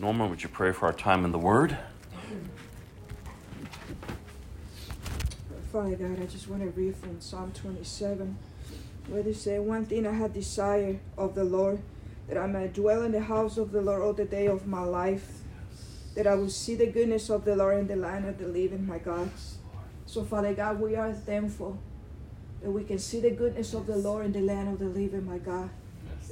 Norma, would you pray for our time in the Word? Father God, I just want to read from Psalm 27, where they say, One thing I have desire of the Lord, that I may dwell in the house of the Lord all the day of my life, that I will see the goodness of the Lord in the land of the living, my God. So, Father God, we are thankful that we can see the goodness of the Lord in the land of the living, my God.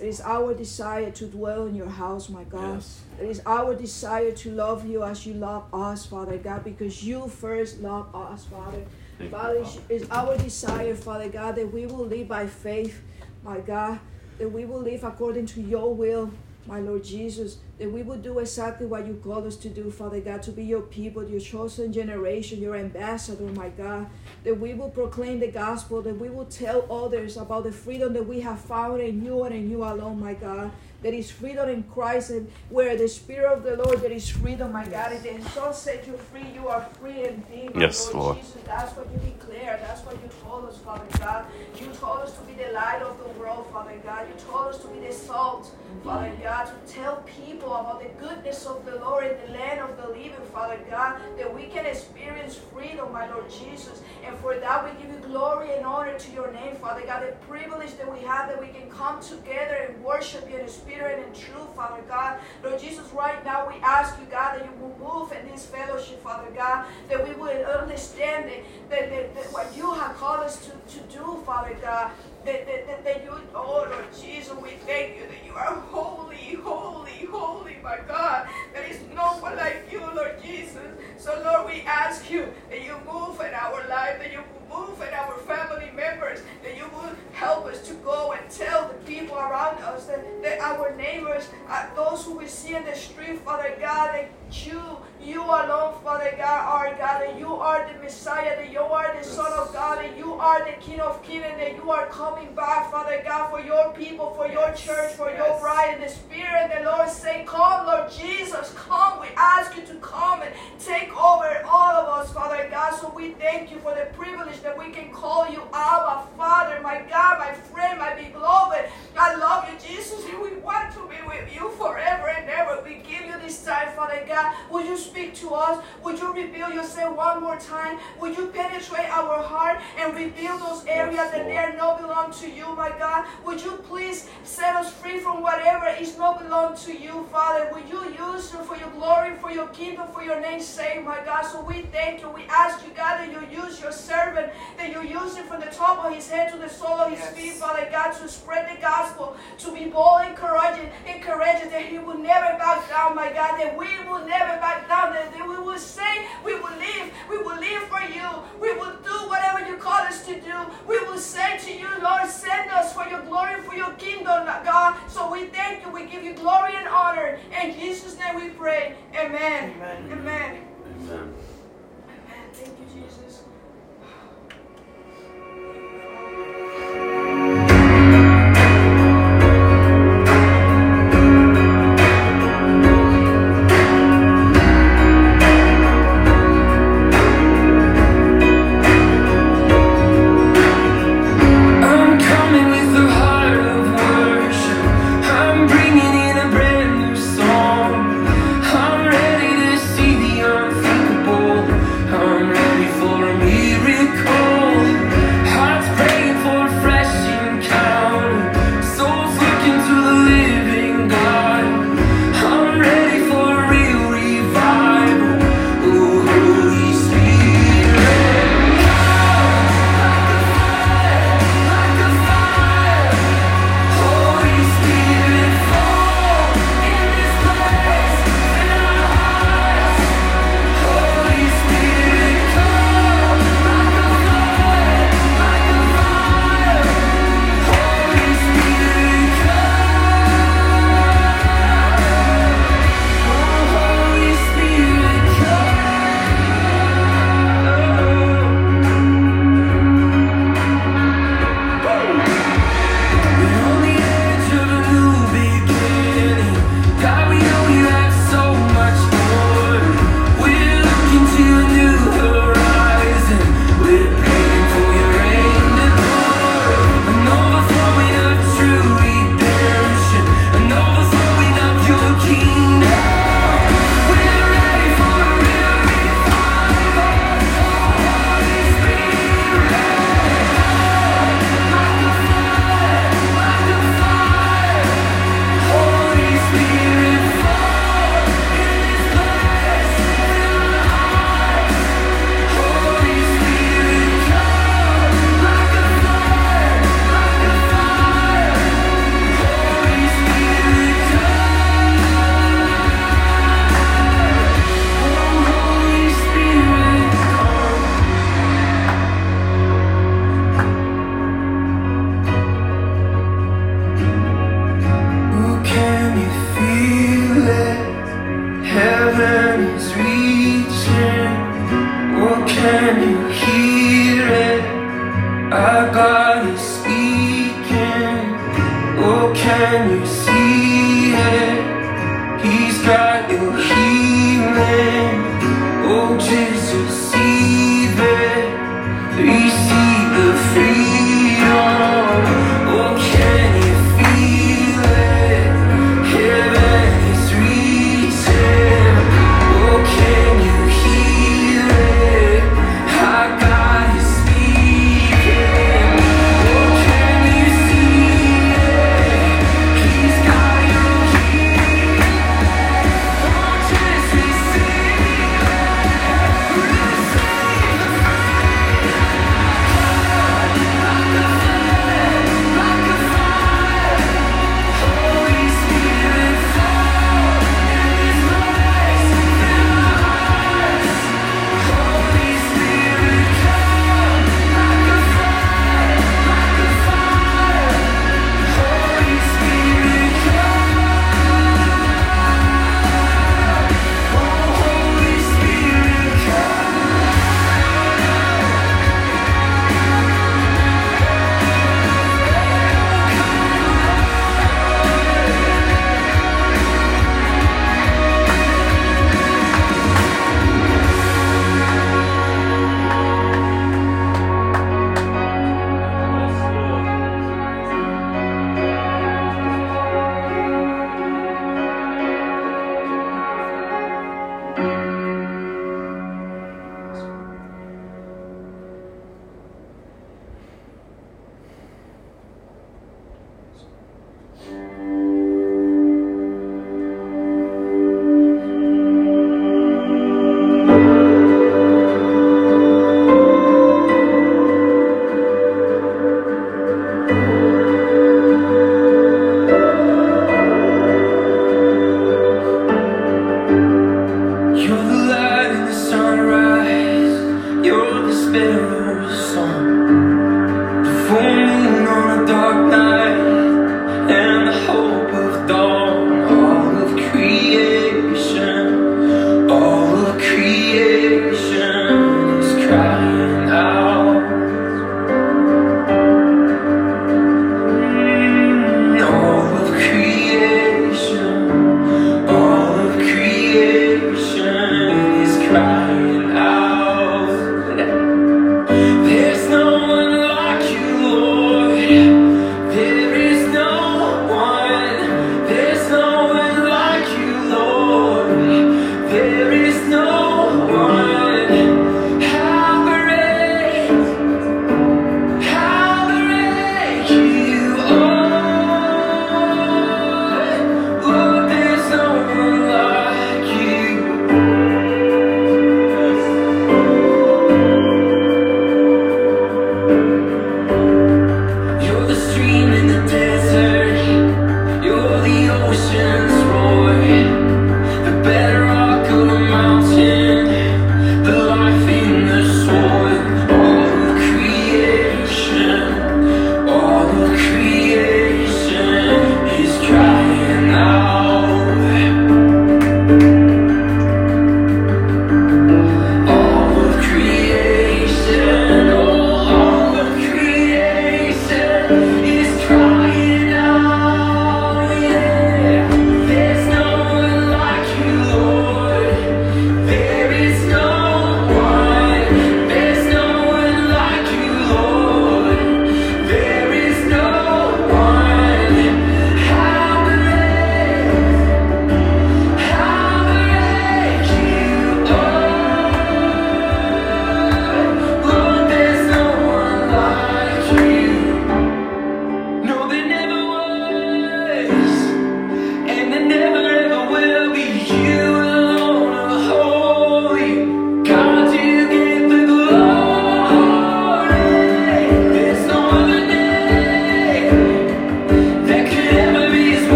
It is our desire to dwell in your house, my God. Yes. It is our desire to love you as you love us, Father God, because you first love us, Father. Thank Father. it's our desire, Father God, that we will live by faith, my God, that we will live according to your will, my Lord Jesus, that we will do exactly what you call us to do, Father God, to be your people, your chosen generation, your ambassador, my God, that we will proclaim the gospel, that we will tell others about the freedom that we have found in you and in you alone, my God. There is freedom in Christ, and where the Spirit of the Lord, there is freedom, my God. And the Son set you free, you are free indeed, Yes, Lord, Lord. Jesus. That's what you declare. That's what you told us, Father God. You told us to be the light of the world, Father God. You told us to be the salt, Father God, to tell people about the goodness of the Lord in the land of the living, Father God, that we can experience freedom, my Lord Jesus. And for that, we give you glory and honor to your name, Father God. The privilege that we have that we can come together and worship you in spirit and truth, Father God. Lord Jesus, right now we ask you, God, that you will move in this fellowship, Father God, that we will understand that, that, that, that what you have called us to, to do, Father God. That, that, that, that you, oh Lord Jesus, we thank you that you are holy, holy, holy, my God. There is no one like you, Lord Jesus. So, Lord, we ask you that you move in our life, that you move in our family members, that you will help us to go and tell the people around us, that, that our neighbors, uh, those who we see in the street, Father God, that you, you alone, Father God, are God, that you are the Messiah, that you are the Son of God, that you are the King of Kings, and that you are coming back, Father God, for your people, for your church, for your bride, and the Spirit, and the Lord say, Come, Lord Jesus, come. We ask you to come and take over all of us, Father God. So we thank you for the privilege that we can call you Abba, Father, my God, my friend, my beloved. I love you, Jesus, and we want to be with you forever and ever. We give you this time, Father God. Would you speak to us? Would you reveal yourself one more time? Would you penetrate our heart and reveal those areas that Lord. they are not belong to you, my God? Would you please set us free from whatever is not belong to you, Father? Would you use it for your glory, for your kingdom, for your name's sake, my God? So we thank you. We ask you, God, that you use your servant, that you use him from the top of his head to the sole of his Yes. feet, Father God, to spread the gospel, to be bold and courageous, and courageous, that he will never back down, my God, that we will never back down, that that we will say, we will live, we will live for you, we will do whatever you call us to do. We will say to you, Lord, send us for your glory, for your kingdom, God. So we thank you, we give you glory and honor. In Jesus' name we pray. Amen. Amen. Amen. Amen.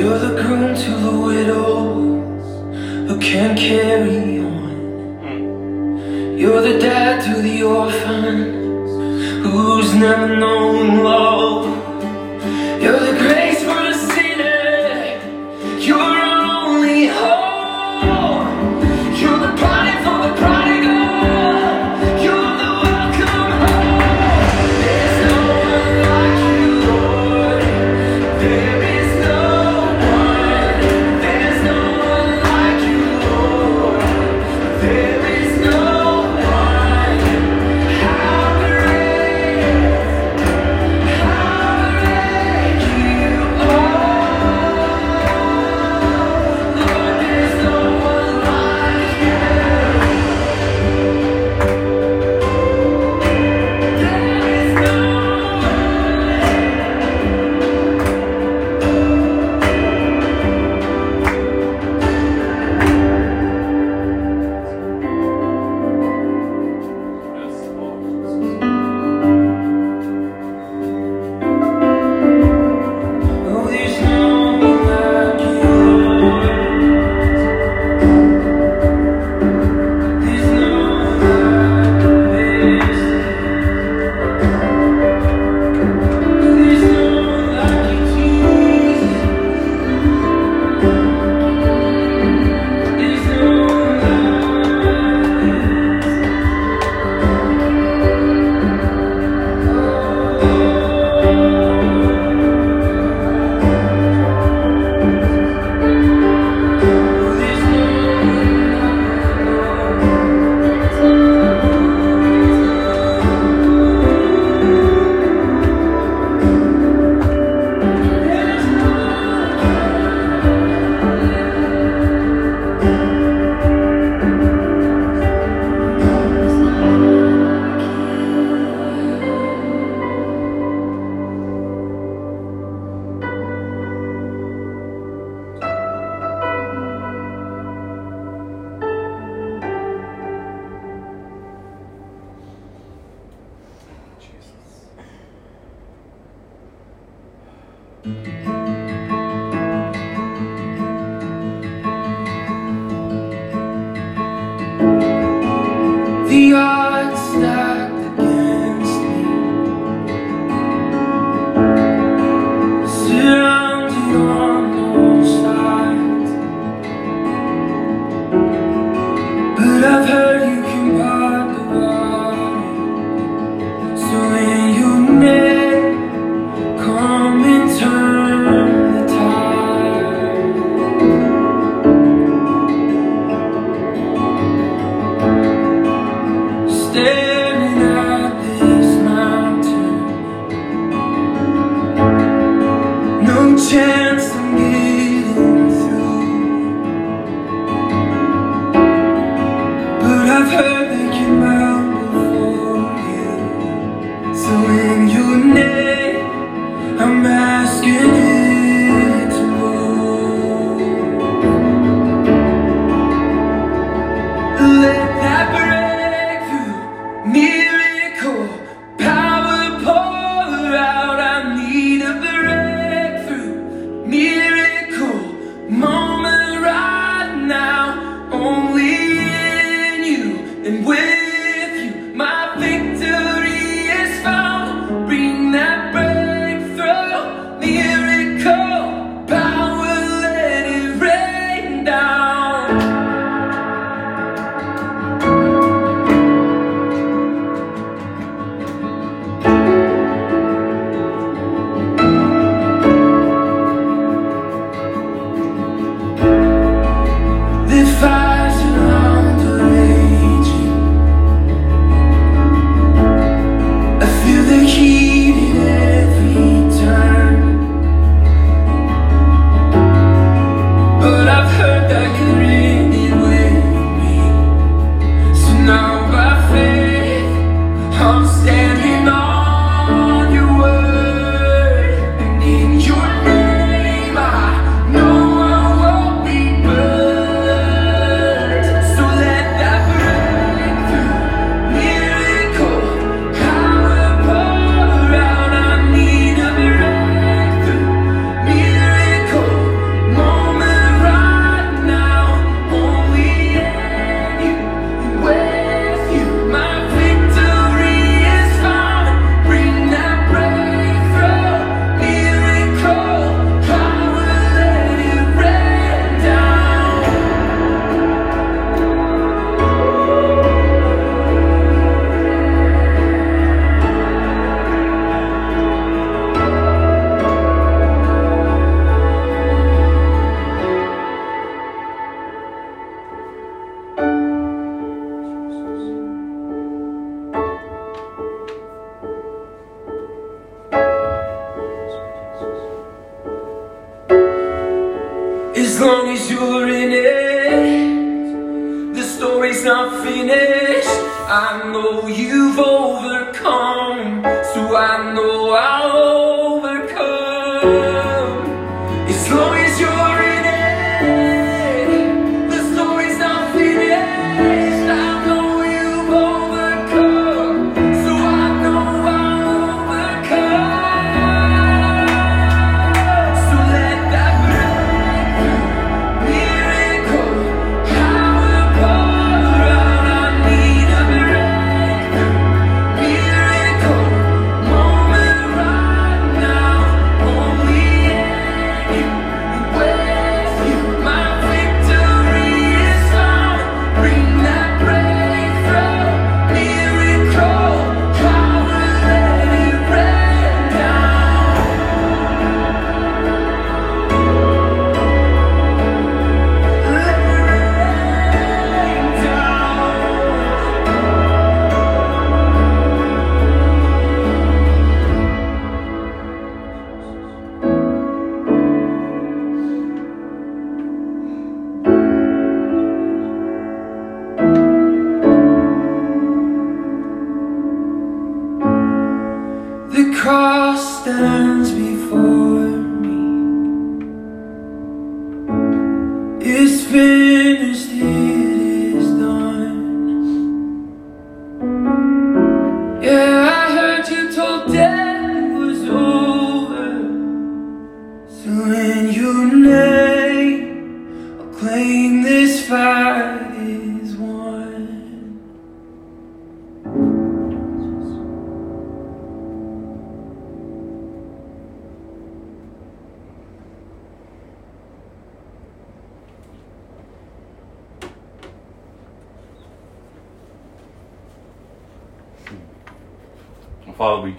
You're the groom to the widows who can't carry on. You're the dad to the orphans who's never known love.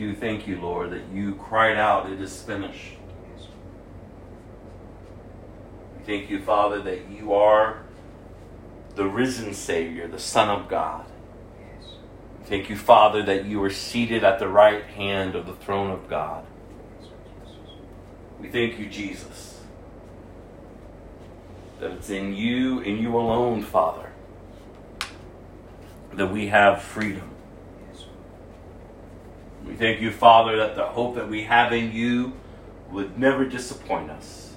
Do thank you, Lord, that you cried out, It is finished. We thank you, Father, that you are the risen Savior, the Son of God. We Thank you, Father, that you are seated at the right hand of the throne of God. We thank you, Jesus, that it's in you and you alone, Father, that we have freedom. Thank you, Father, that the hope that we have in you would never disappoint us.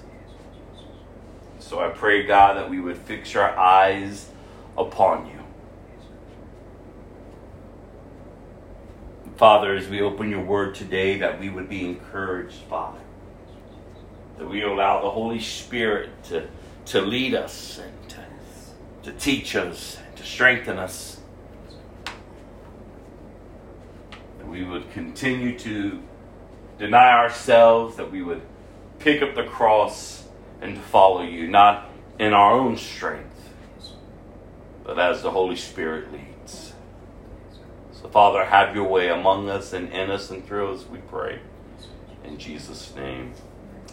So I pray, God, that we would fix our eyes upon you. Father, as we open your word today, that we would be encouraged, Father. That we allow the Holy Spirit to, to lead us and to, to teach us, and to strengthen us. That we would continue to deny ourselves, that we would pick up the cross and follow you, not in our own strength, but as the Holy Spirit leads. So, Father, have your way among us and in us and through us, we pray. In Jesus' name,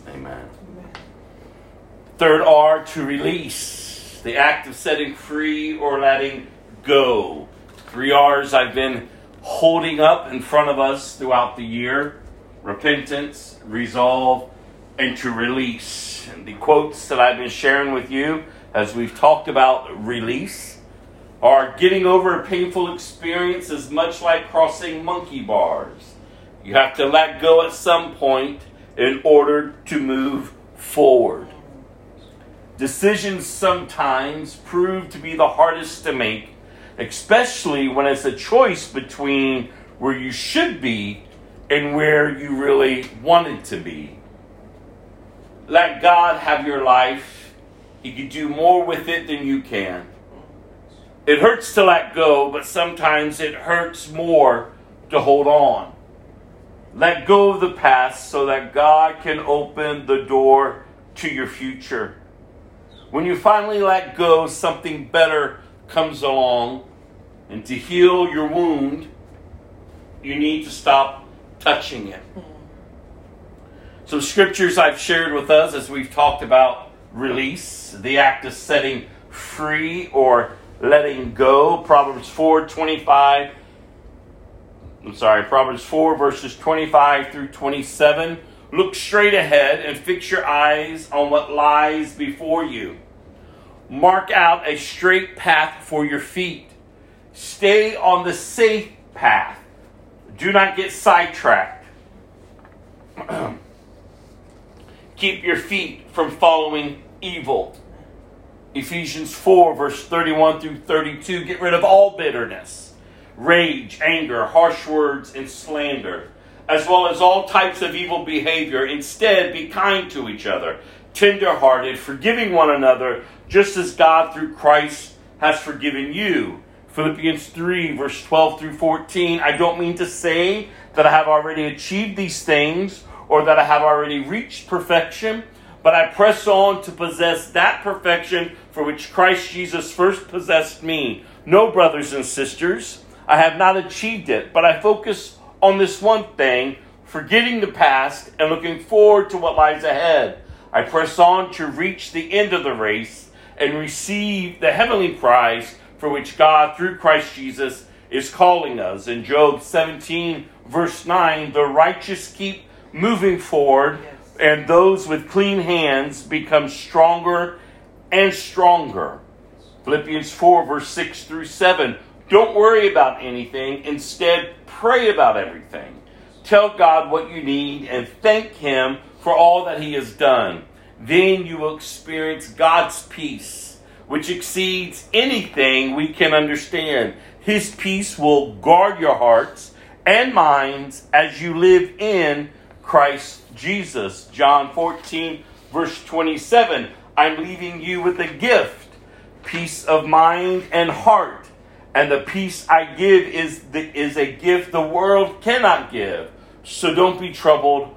amen. Third R, to release, the act of setting free or letting go. Three R's I've been holding up in front of us throughout the year repentance, resolve, and to release. And the quotes that I've been sharing with you as we've talked about release are getting over a painful experience is much like crossing monkey bars. You have to let go at some point in order to move forward. Decisions sometimes prove to be the hardest to make, especially when it's a choice between where you should be and where you really wanted to be. Let God have your life. He can do more with it than you can. It hurts to let go, but sometimes it hurts more to hold on. Let go of the past so that God can open the door to your future. When you finally let go, something better comes along. And to heal your wound, you need to stop touching it. Hmm. Some scriptures I've shared with us as we've talked about release, the act of setting free or letting go. Proverbs 4 25. I'm sorry, Proverbs 4 verses 25 through 27. Look straight ahead and fix your eyes on what lies before you. Mark out a straight path for your feet. Stay on the safe path. Do not get sidetracked. Keep your feet from following evil. Ephesians 4, verse 31 through 32 get rid of all bitterness, rage, anger, harsh words, and slander, as well as all types of evil behavior. Instead, be kind to each other, tender hearted, forgiving one another, just as God through Christ has forgiven you. Philippians 3, verse 12 through 14. I don't mean to say that I have already achieved these things or that I have already reached perfection, but I press on to possess that perfection for which Christ Jesus first possessed me. No, brothers and sisters, I have not achieved it, but I focus on this one thing, forgetting the past and looking forward to what lies ahead. I press on to reach the end of the race and receive the heavenly prize for which God, through Christ Jesus, is calling us. In Job 17, verse 9, the righteous keep moving forward, and those with clean hands become stronger and stronger. Philippians 4, verse 6 through 7. Don't worry about anything, instead, pray about everything. Tell God what you need and thank Him for all that He has done. Then you will experience God's peace which exceeds anything we can understand. His peace will guard your hearts and minds as you live in Christ Jesus. John 14, verse 27. I'm leaving you with a gift, peace of mind and heart. And the peace I give is, the, is a gift the world cannot give. So don't be troubled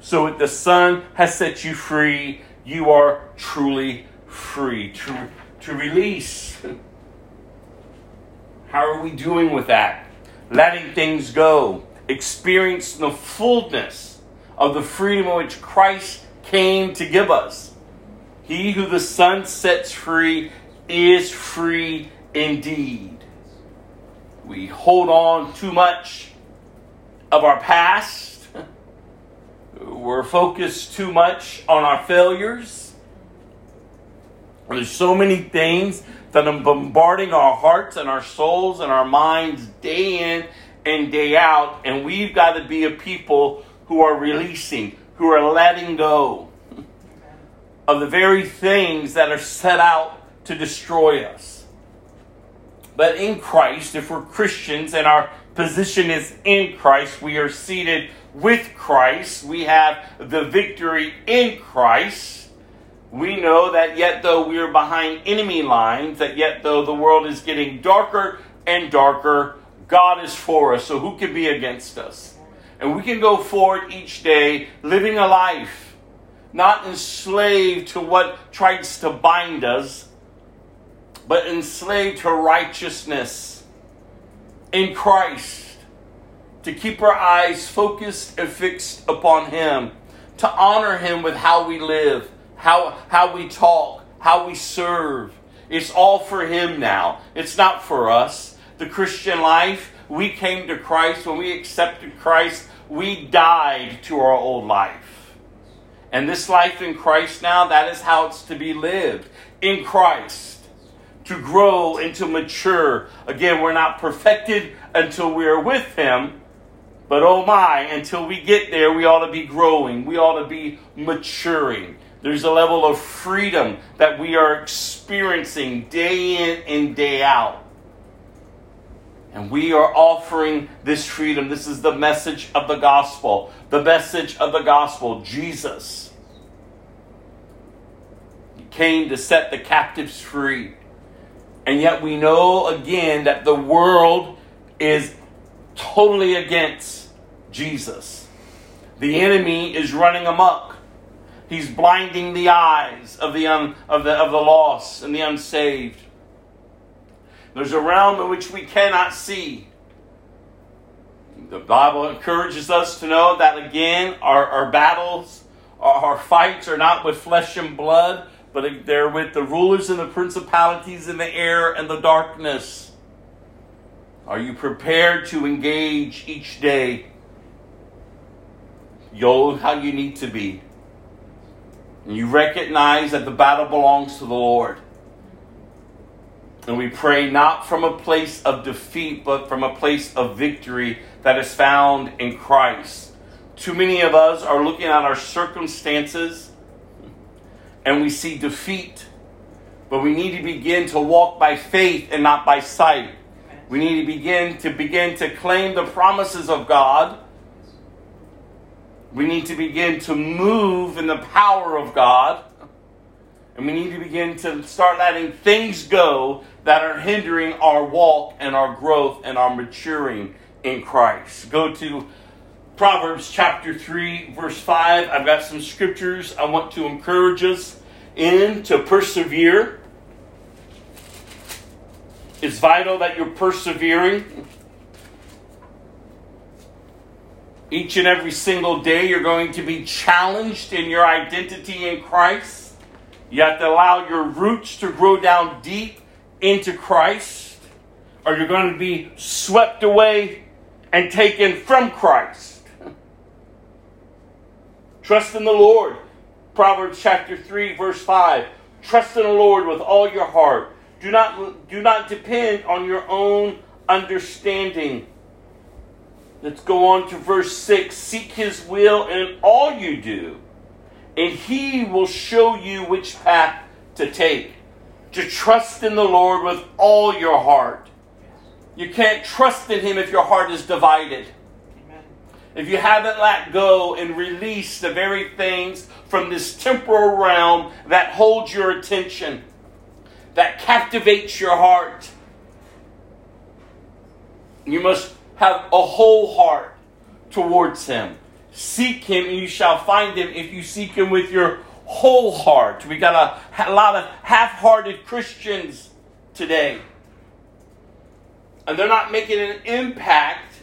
So if the Son has set you free, you are truly free. To, to release. How are we doing with that? Letting things go, experiencing the fullness of the freedom which Christ came to give us. He who the Son sets free is free indeed. We hold on too much of our past we're focused too much on our failures. There's so many things that are bombarding our hearts and our souls and our minds day in and day out. And we've got to be a people who are releasing, who are letting go of the very things that are set out to destroy us. But in Christ, if we're Christians and our position is in Christ, we are seated with Christ. We have the victory in Christ. We know that yet though we are behind enemy lines, that yet though the world is getting darker and darker, God is for us. So who can be against us? And we can go forward each day living a life not enslaved to what tries to bind us, but enslaved to righteousness in Christ to keep our eyes focused and fixed upon Him, to honor Him with how we live, how, how we talk, how we serve. It's all for Him now. It's not for us. The Christian life, we came to Christ. When we accepted Christ, we died to our old life. And this life in Christ now, that is how it's to be lived in Christ. To grow and to mature. Again, we're not perfected until we are with Him, but oh my, until we get there, we ought to be growing. We ought to be maturing. There's a level of freedom that we are experiencing day in and day out. And we are offering this freedom. This is the message of the gospel. The message of the gospel Jesus he came to set the captives free. And yet we know again that the world is totally against Jesus. The enemy is running amok. He's blinding the eyes of the, un, of the, of the lost and the unsaved. There's a realm in which we cannot see. The Bible encourages us to know that again, our, our battles, our, our fights are not with flesh and blood, but they're with the rulers and the principalities in the air and the darkness. Are you prepared to engage each day? Yo, how you need to be. And you recognize that the battle belongs to the Lord. And we pray not from a place of defeat, but from a place of victory that is found in Christ. Too many of us are looking at our circumstances and we see defeat, but we need to begin to walk by faith and not by sight. We need to begin to begin to claim the promises of God. We need to begin to move in the power of God. And we need to begin to start letting things go that are hindering our walk and our growth and our maturing in Christ. Go to Proverbs chapter 3, verse 5. I've got some scriptures I want to encourage us in to persevere. It's vital that you're persevering. Each and every single day, you're going to be challenged in your identity in Christ. You have to allow your roots to grow down deep into Christ, or you're going to be swept away and taken from Christ. Trust in the Lord. Proverbs chapter 3, verse 5. Trust in the Lord with all your heart. Do not, do not depend on your own understanding. Let's go on to verse 6. Seek his will in all you do, and he will show you which path to take to trust in the Lord with all your heart. You can't trust in Him if your heart is divided. If you haven't let go and released the very things from this temporal realm that hold your attention, that captivates your heart, you must have a whole heart towards Him. Seek Him and you shall find Him if you seek Him with your whole heart. We got a, a lot of half hearted Christians today. And they're not making an impact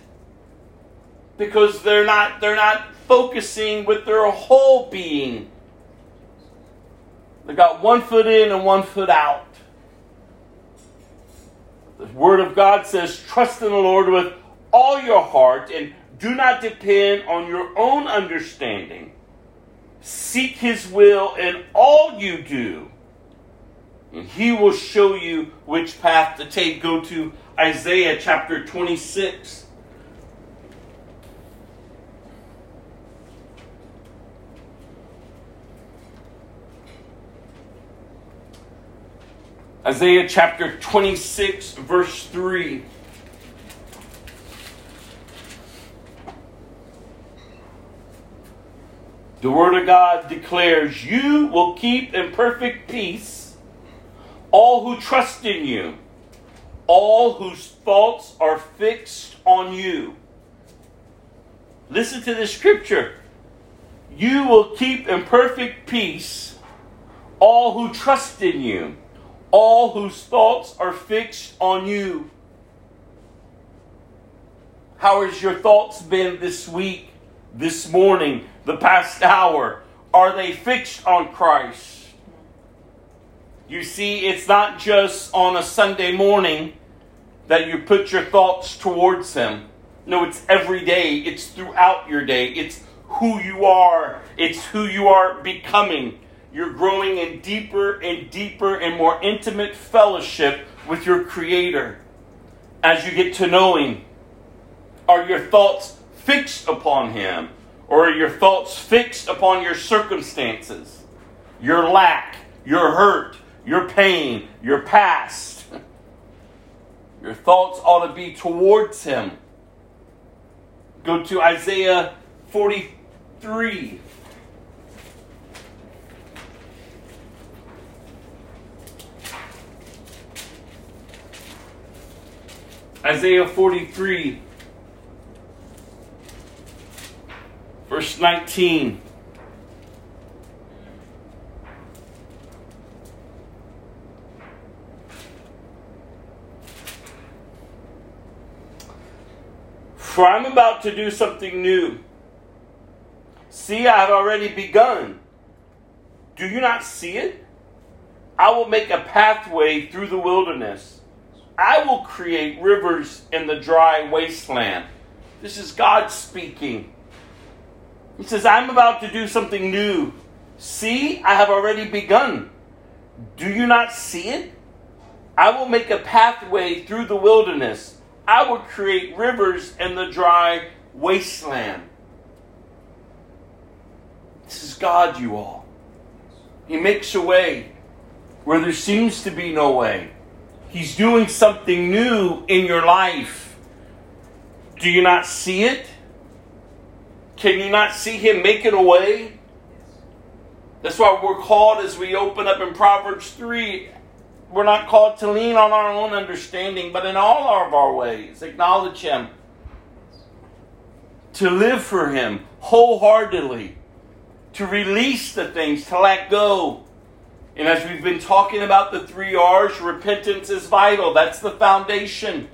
because they're not they're not focusing with their whole being. They got one foot in and one foot out. The Word of God says, trust in the Lord with all your heart and do not depend on your own understanding. Seek his will in all you do, and he will show you which path to take. Go to Isaiah chapter 26. Isaiah chapter 26, verse 3. The Word of God declares, You will keep in perfect peace all who trust in you, all whose thoughts are fixed on you. Listen to the scripture. You will keep in perfect peace all who trust in you, all whose thoughts are fixed on you. How has your thoughts been this week, this morning? The past hour? Are they fixed on Christ? You see, it's not just on a Sunday morning that you put your thoughts towards Him. No, it's every day, it's throughout your day, it's who you are, it's who you are becoming. You're growing in deeper and deeper and more intimate fellowship with your Creator as you get to know Him. Are your thoughts fixed upon Him? Or your thoughts fixed upon your circumstances, your lack, your hurt, your pain, your past? Your thoughts ought to be towards Him. Go to Isaiah 43. Isaiah 43 Verse 19. For I'm about to do something new. See, I have already begun. Do you not see it? I will make a pathway through the wilderness. I will create rivers in the dry wasteland. This is God speaking. He says, I'm about to do something new. See, I have already begun. Do you not see it? I will make a pathway through the wilderness. I will create rivers in the dry wasteland. This is God, you all. He makes a way where there seems to be no way. He's doing something new in your life. Do you not see it? Can you not see Him making a way? That's why we're called as we open up in Proverbs 3. We're not called to lean on our own understanding, but in all of our ways, acknowledge Him. To live for Him wholeheartedly. To release the things, to let go. And as we've been talking about the three R's, repentance is vital. That's the foundation.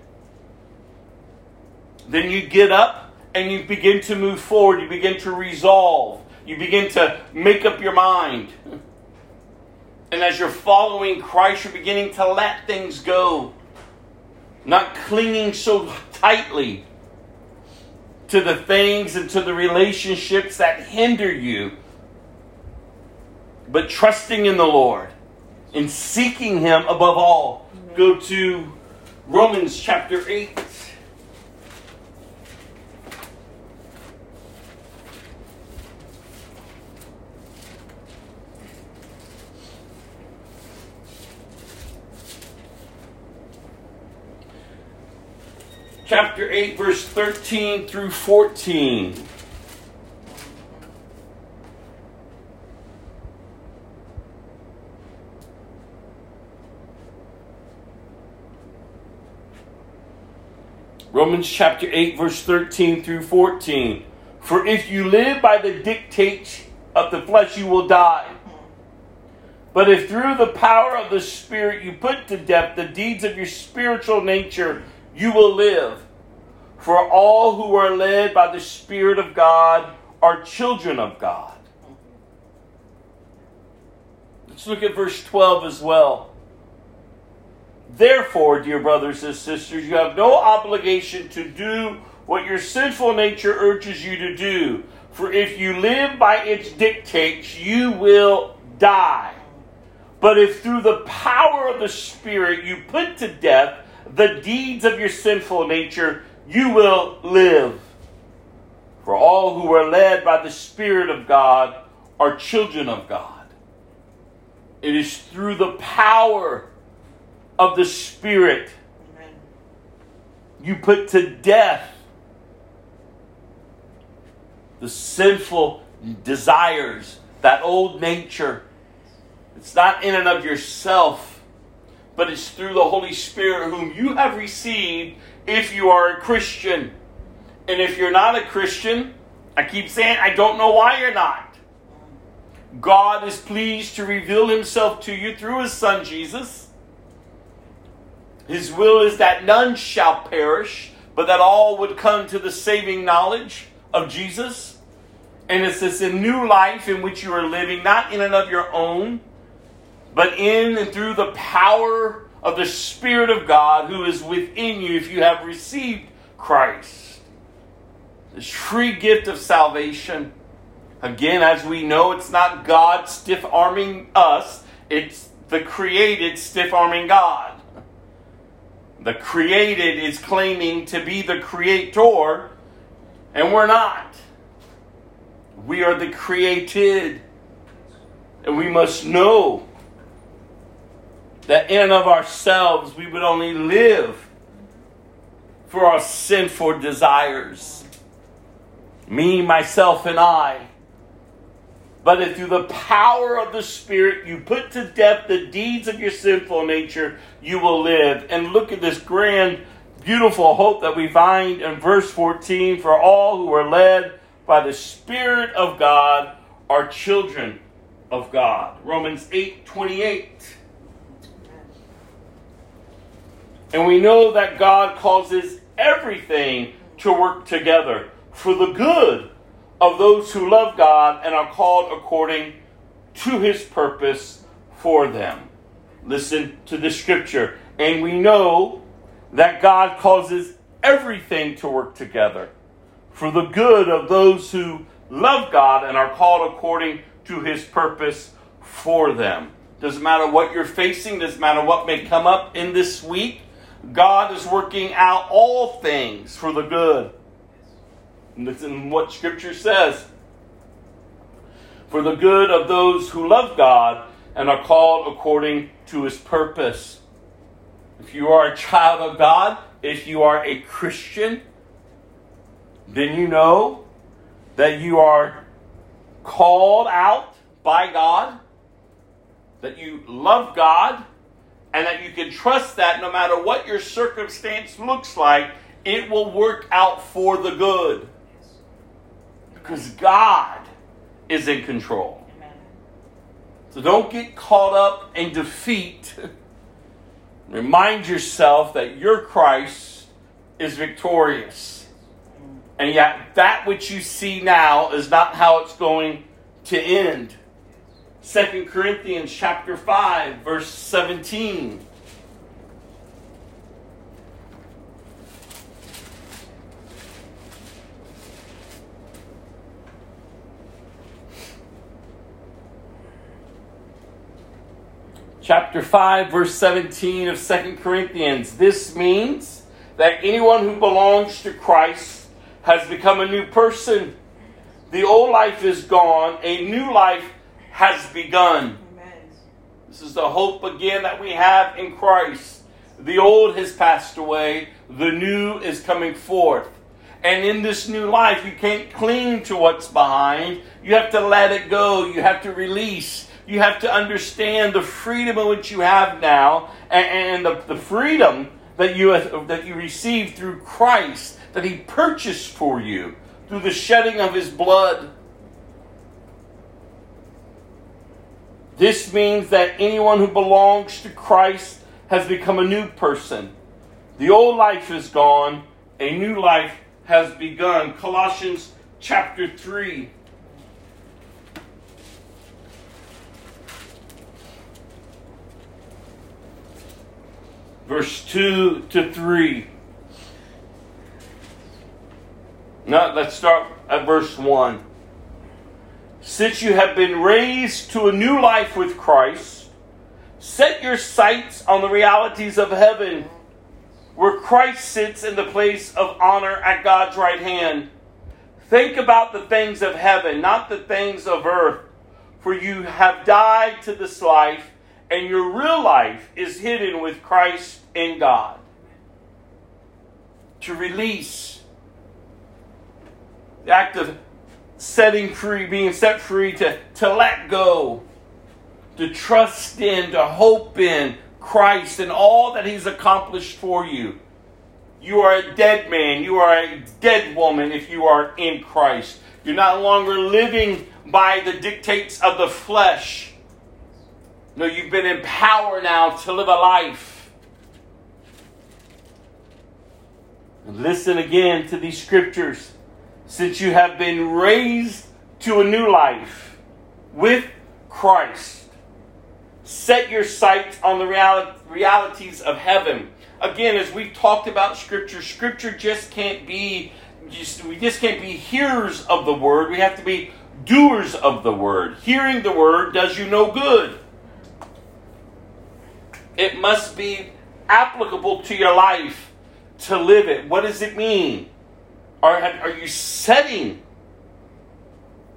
Then you get up and you begin to move forward. You begin to resolve. You begin to make up your mind. And as you're following Christ, you're beginning to let things go. Not clinging so tightly to the things and to the relationships that hinder you, but trusting in the Lord and seeking Him above all. Go to Romans chapter 8. Chapter 8, verse 13 through 14. Romans chapter 8, verse 13 through 14. For if you live by the dictates of the flesh, you will die. But if through the power of the Spirit you put to death the deeds of your spiritual nature, you will live. For all who are led by the Spirit of God are children of God. Let's look at verse 12 as well. Therefore, dear brothers and sisters, you have no obligation to do what your sinful nature urges you to do. For if you live by its dictates, you will die. But if through the power of the Spirit you put to death the deeds of your sinful nature, you will live. For all who are led by the Spirit of God are children of God. It is through the power of the Spirit Amen. you put to death the sinful desires, that old nature. It's not in and of yourself, but it's through the Holy Spirit whom you have received if you are a Christian. And if you're not a Christian, I keep saying, I don't know why you're not. God is pleased to reveal himself to you through his Son Jesus. His will is that none shall perish, but that all would come to the saving knowledge of Jesus. And it's this new life in which you are living, not in and of your own, but in and through the power of the Spirit of God who is within you if you have received Christ. This free gift of salvation. Again, as we know, it's not God stiff arming us, it's the created stiff arming God. The created is claiming to be the creator, and we're not. We are the created. And we must know that in and of ourselves we would only live for our sinful desires. Me, myself, and I. But if through the power of the Spirit you put to death the deeds of your sinful nature, you will live. And look at this grand, beautiful hope that we find in verse 14 for all who are led by the Spirit of God are children of God. Romans 8 28. And we know that God causes everything to work together for the good of those who love God and are called according to his purpose for them. Listen to the scripture. And we know that God causes everything to work together for the good of those who love God and are called according to his purpose for them. Doesn't matter what you're facing, doesn't matter what may come up in this week. God is working out all things for the good. And listen what Scripture says. For the good of those who love God and are called according to his purpose. If you are a child of God, if you are a Christian, then you know that you are called out by God, that you love God, and that you can trust that no matter what your circumstance looks like, it will work out for the good. Because God is in control. So don't get caught up in defeat. Remind yourself that your Christ is victorious. And yet, that which you see now is not how it's going to end. 2 Corinthians chapter 5 verse 17 Chapter 5 verse 17 of 2 Corinthians. This means that anyone who belongs to Christ has become a new person. The old life is gone. A new life has begun. Amen. This is the hope again that we have in Christ. The old has passed away, the new is coming forth. And in this new life, you can't cling to what's behind. You have to let it go. You have to release. You have to understand the freedom in which you have now and, the, the freedom that you, have, that you received through Christ, that He purchased for you through the shedding of His blood. This means that anyone who belongs to Christ has become a new person. The old life is gone, a new life has begun. Colossians chapter 3. Verse 2 to 3. Now, let's start at verse 1 since you have been raised to a new life with Christ, set your sights on the realities of heaven, where Christ sits in the place of honor at God's right hand. Think about the things of heaven, not the things of earth, for you have died to this life, and your real life is hidden with Christ in God. To release the act of setting free, being set free to, to let go, to trust in, to hope in Christ and all that He's accomplished for you. You are a dead man. You are a dead woman if you are in Christ. You're not longer living by the dictates of the flesh. No, you've been empowered now to live a life. And listen again to these scriptures since you have been raised to a new life with Christ. Set your sights on the realities of heaven. Again, as we've talked about Scripture, Scripture just can't be, just, we just can't be hearers of the Word. We have to be doers of the Word. Hearing the Word does you no good. It must be applicable to your life to live it. What does it mean? Are, are you setting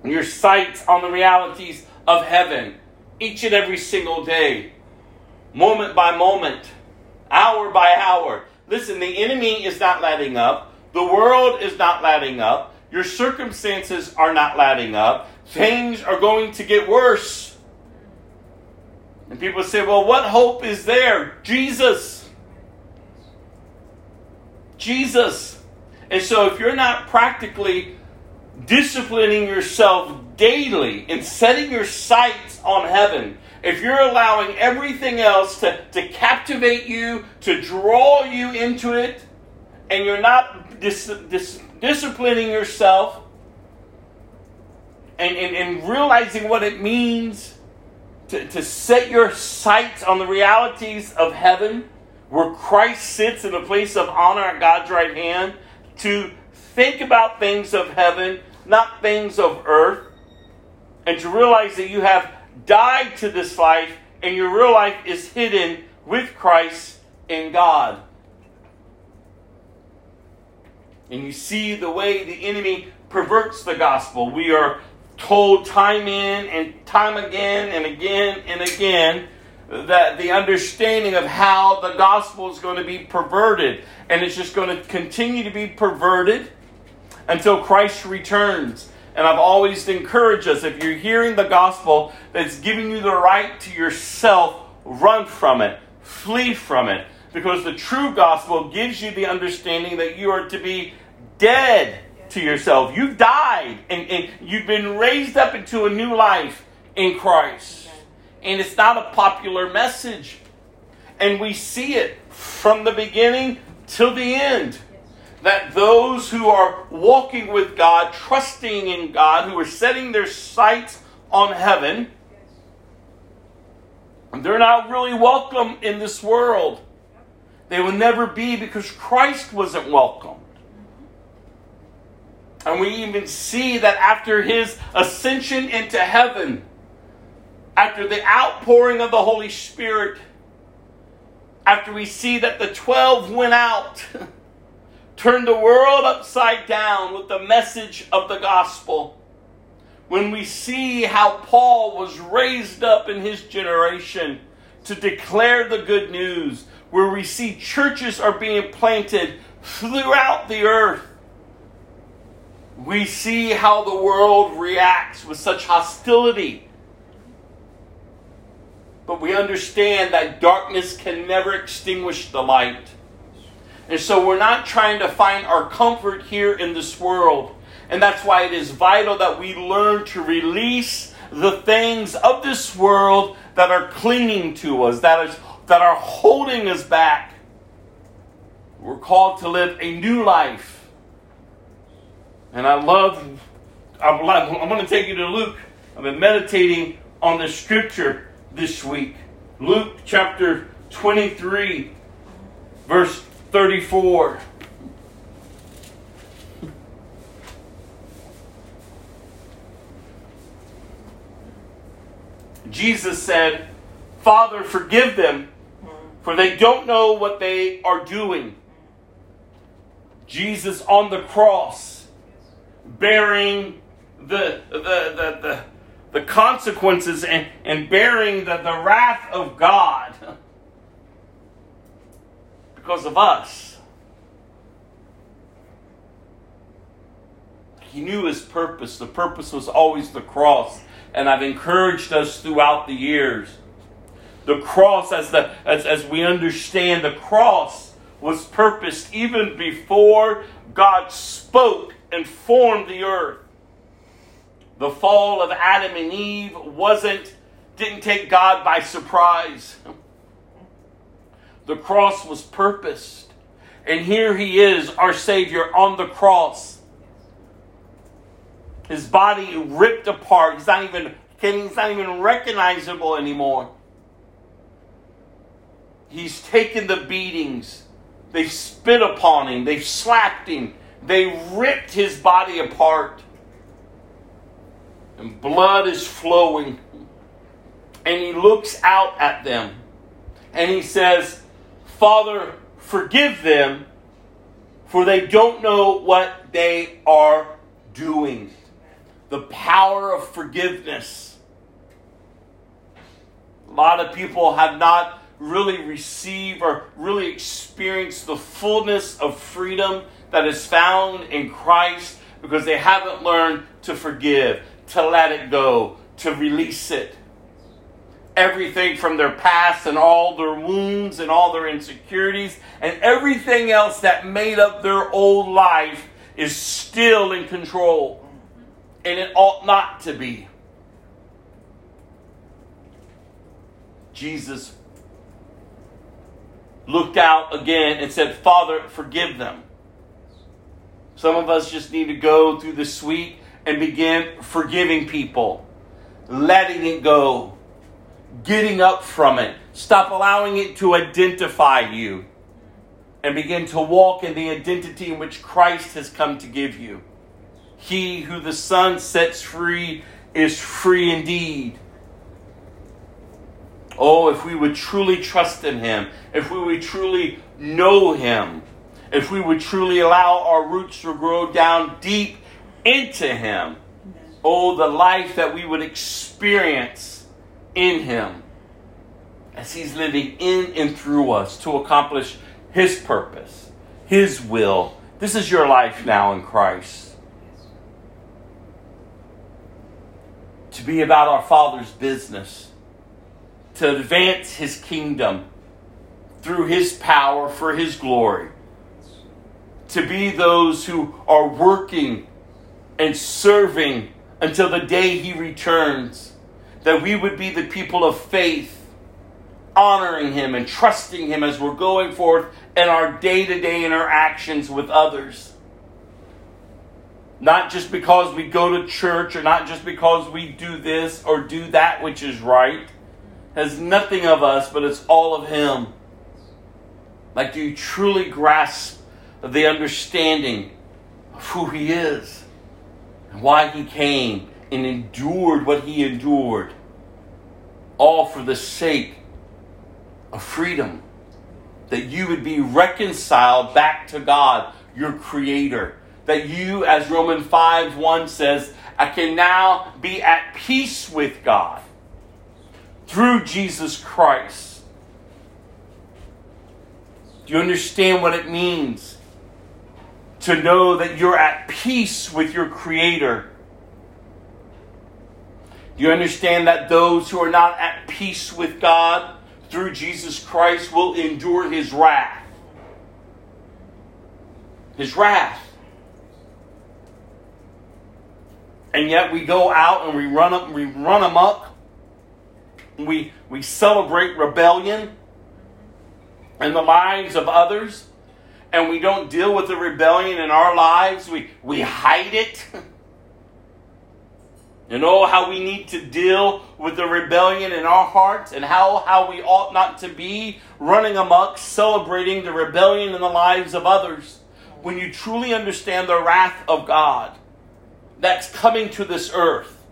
your sights on the realities of heaven each and every single day, moment by moment, hour by hour? Listen, the enemy is not letting up. The world is not letting up. Your circumstances are not letting up. Things are going to get worse. And people say, well, what hope is there? Jesus. Jesus. And so, if you're not practically disciplining yourself daily and setting your sights on heaven, if you're allowing everything else to, to captivate you, to draw you into it, and you're not dis- dis- disciplining yourself and, and, and realizing what it means to, to set your sights on the realities of heaven, where Christ sits in a place of honor at God's right hand, to think about things of heaven, not things of earth, and to realize that you have died to this life and your real life is hidden with Christ in God. And you see the way the enemy perverts the gospel. We are told time in and time again and again and again that the understanding of how the gospel is going to be perverted. And it's just going to continue to be perverted until Christ returns. And I've always encouraged us if you're hearing the gospel that's giving you the right to yourself, run from it, flee from it. Because the true gospel gives you the understanding that you are to be dead to yourself. You've died and, and you've been raised up into a new life in Christ. And it's not a popular message. And we see it from the beginning till the end. That those who are walking with God, trusting in God, who are setting their sights on heaven, they're not really welcome in this world. They will never be because Christ wasn't welcome. And we even see that after his ascension into heaven, after the outpouring of the Holy Spirit, after we see that the 12 went out, turned the world upside down with the message of the gospel, when we see how Paul was raised up in his generation to declare the good news, where we see churches are being planted throughout the earth, we see how the world reacts with such hostility. But we understand that darkness can never extinguish the light. And so we're not trying to find our comfort here in this world. And that's why it is vital that we learn to release the things of this world that are clinging to us, that, is, that are holding us back. We're called to live a new life. And I love, I'm, I'm going to take you to Luke. I've been meditating on the scripture this week. Luke chapter 23, verse 34. Jesus said, Father, forgive them, for they don't know what they are doing. Jesus on the cross, bearing the, the, the, the, the consequences and, and bearing the, the wrath of God because of us. He knew his purpose. The purpose was always the cross and I've encouraged us throughout the years. The cross, as, the, as, as we understand, the cross was purposed even before God spoke and formed the earth. The fall of Adam and Eve wasn't, didn't take God by surprise. The cross was purposed. And here he is, our Savior, on the cross his body ripped apart. He's not even he's not even recognizable anymore. He's taken the beatings. They've spit upon him. They've slapped him. They ripped his body apart. And blood is flowing. And he looks out at them. And he says, Father, forgive them, for they don't know what they are doing the power of forgiveness. A lot of people have not really received or really experienced the fullness of freedom that is found in Christ because they haven't learned to forgive, to let it go, to release it. Everything from their past and all their wounds and all their insecurities and everything else that made up their old life is still in control and it ought not to be. Jesus looked out again and said, Father, forgive them. Some of us just need to go through this week and begin forgiving people, letting it go, getting up from it. Stop allowing it to identify you and begin to walk in the identity in which Christ has come to give you. He who the Son sets free is free indeed. Oh, if we would truly trust in Him, if we would truly know Him, if we would truly allow our roots to grow down deep into Him, oh, the life that we would experience in Him as He's living in and through us to accomplish His purpose, His will. This is your life now in Christ. To be about our Father's business, to advance His kingdom through His power for His glory, to be those who are working and serving until the day He returns, that we would be the people of faith honoring Him and trusting Him as we're going forth in our day to day interactions with others. Not just because we go to church or not just because we do this or do that which is right. Has nothing of us, but it's all of Him. Like, do you truly grasp the understanding of who He is why He came and endured what He endured? All for the sake of freedom. That you would be reconciled back to God, your Creator. That you, as Romans 5 1 says, I can now be at peace with God through Jesus Christ. Do you understand what it means to know that you're at peace with your Creator? Do you understand that those who are not at peace with God through Jesus Christ will endure his wrath. His wrath. And yet we go out and we run up, we run amok. We we celebrate rebellion in the lives of others, and we don't deal with the rebellion in our lives. We we hide it. And oh, how we need to deal with the rebellion in our hearts and how, how we ought not to be running amok, celebrating the rebellion in the lives of others. When you truly understand the wrath of God that's coming to this earth.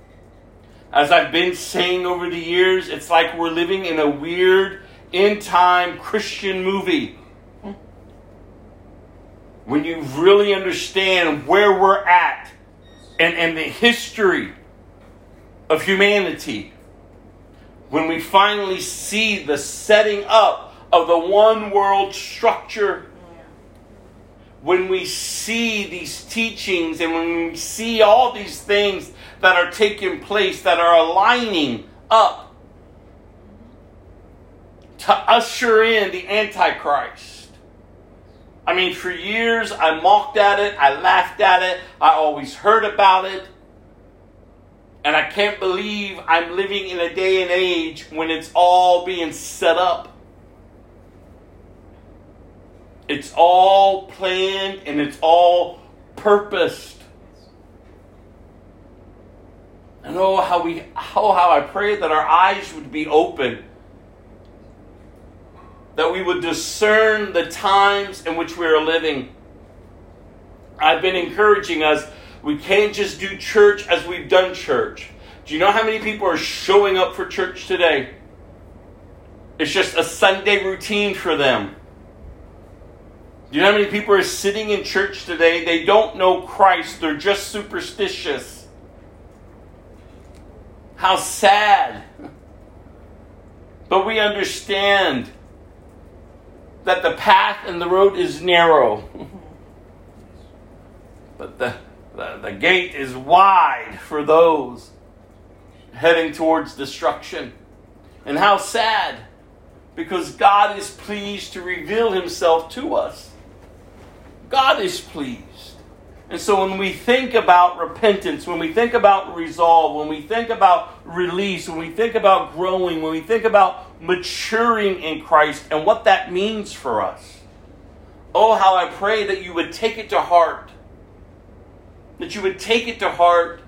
As I've been saying over the years, it's like we're living in a weird end time Christian movie. When you really understand where we're at and, and the history of humanity. When we finally see the setting up of the one world structure, when we see these teachings and when we see all these things that are taking place, that are aligning up to usher in the Antichrist. I mean, for years I mocked at it, I laughed at it, I always heard about it. And I can't believe I'm living in a day and age when it's all being set up. It's all planned and it's all purposed. And oh how we oh how I pray that our eyes would be open. That we would discern the times in which we are living. I've been encouraging us we can't just do church as we've done church. Do you know how many people are showing up for church today? It's just a Sunday routine for them. Do you know how many people are sitting in church today? They don't know Christ, they're just superstitious. How sad. But we understand that the path and the road is narrow. But the the, the gate is wide for those heading towards destruction. And how sad, because God is pleased to reveal himself to us. God is pleased. And so when we think about repentance, when we think about resolve, when we think about release, when we think about growing, when we think about maturing in Christ and what that means for us, oh, how I pray that you would take it to heart that you would take it to heart,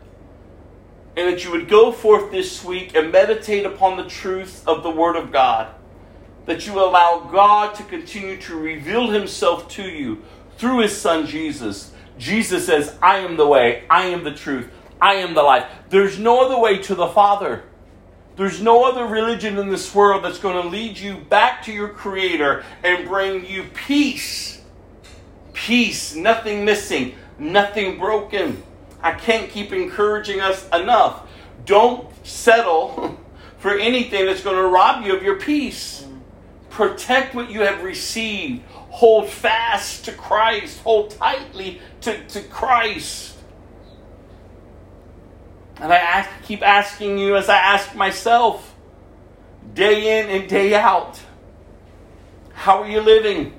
and that you would go forth this week and meditate upon the truth of the Word of God. That you allow God to continue to reveal Himself to you through His Son Jesus. Jesus says, I am the way, I am the truth, I am the life. There's no other way to the Father. There's no other religion in this world that's going to lead you back to your Creator and bring you peace. Peace, nothing missing, nothing broken. I can't keep encouraging us enough. Don't settle for anything that's going to rob you of your peace. Protect what you have received. Hold fast to Christ. Hold tightly to, to Christ. And I ask, keep asking you as I ask myself, day in and day out, how are you living?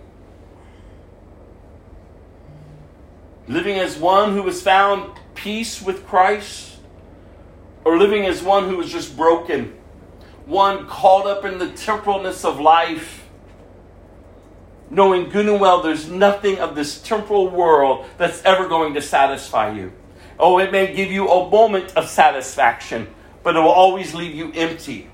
Living as one who has found peace with Christ? Or living as one who is just broken? One caught up in the temporalness of life? Knowing good and well there's nothing of this temporal world that's ever going to satisfy you. Oh, it may give you a moment of satisfaction, but it will always leave you empty.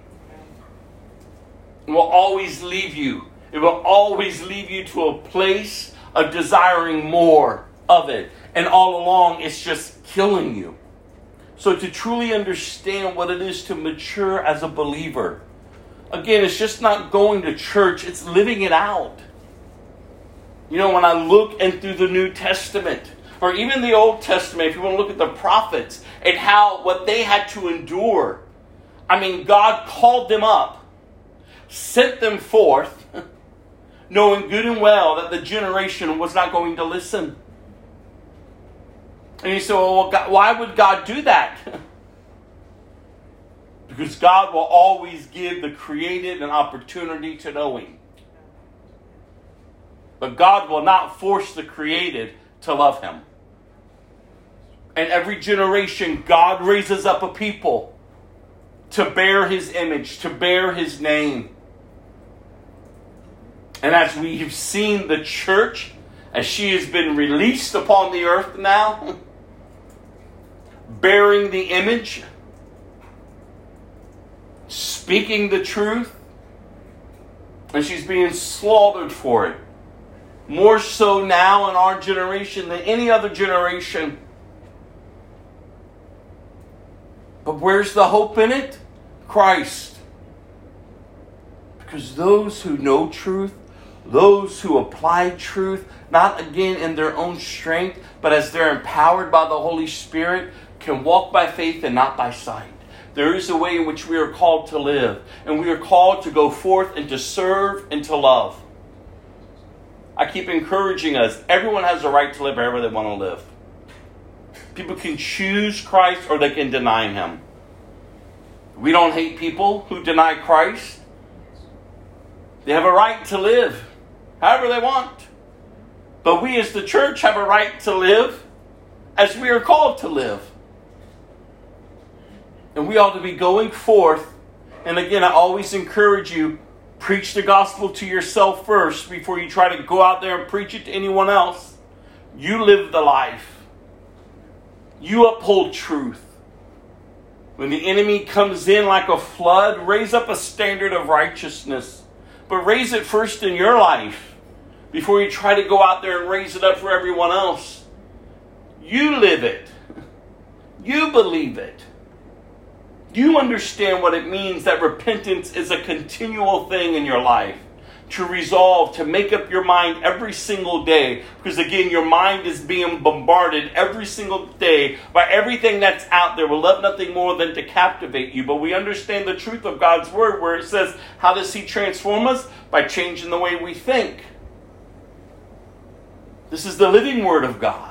It will always leave you. It will always leave you to a place of desiring more of it. And all along, it's just killing you. So, to truly understand what it is to mature as a believer, again, it's just not going to church, it's living it out. You know, when I look and through the New Testament, or even the Old Testament, if you want to look at the prophets and how what they had to endure, I mean, God called them up, sent them forth, knowing good and well that the generation was not going to listen. And you say, well, why would God do that? because God will always give the created an opportunity to know Him. But God will not force the created to love Him. And every generation, God raises up a people to bear His image, to bear His name. And as we have seen the church, as she has been released upon the earth now, bearing the image, speaking the truth, and she's being slaughtered for it. More so now in our generation than any other generation. But where's the hope in it? Christ. Because those who know truth, those who apply truth, not again in their own strength, but as they're empowered by the Holy Spirit, can walk by faith and not by sight. There is a way in which we are called to live, and we are called to go forth and to serve and to love. I keep encouraging us everyone has a right to live however they want to live. People can choose Christ or they can deny Him. We don't hate people who deny Christ. They have a right to live however they want. But we as the church have a right to live as we are called to live. And we ought to be going forth. And again, I always encourage you preach the gospel to yourself first before you try to go out there and preach it to anyone else. You live the life, you uphold truth. When the enemy comes in like a flood, raise up a standard of righteousness. But raise it first in your life before you try to go out there and raise it up for everyone else. You live it, you believe it. You understand what it means that repentance is a continual thing in your life. To resolve, to make up your mind every single day. Because again, your mind is being bombarded every single day by everything that's out there. We love nothing more than to captivate you. But we understand the truth of God's word where it says, How does He transform us? By changing the way we think. This is the living word of God.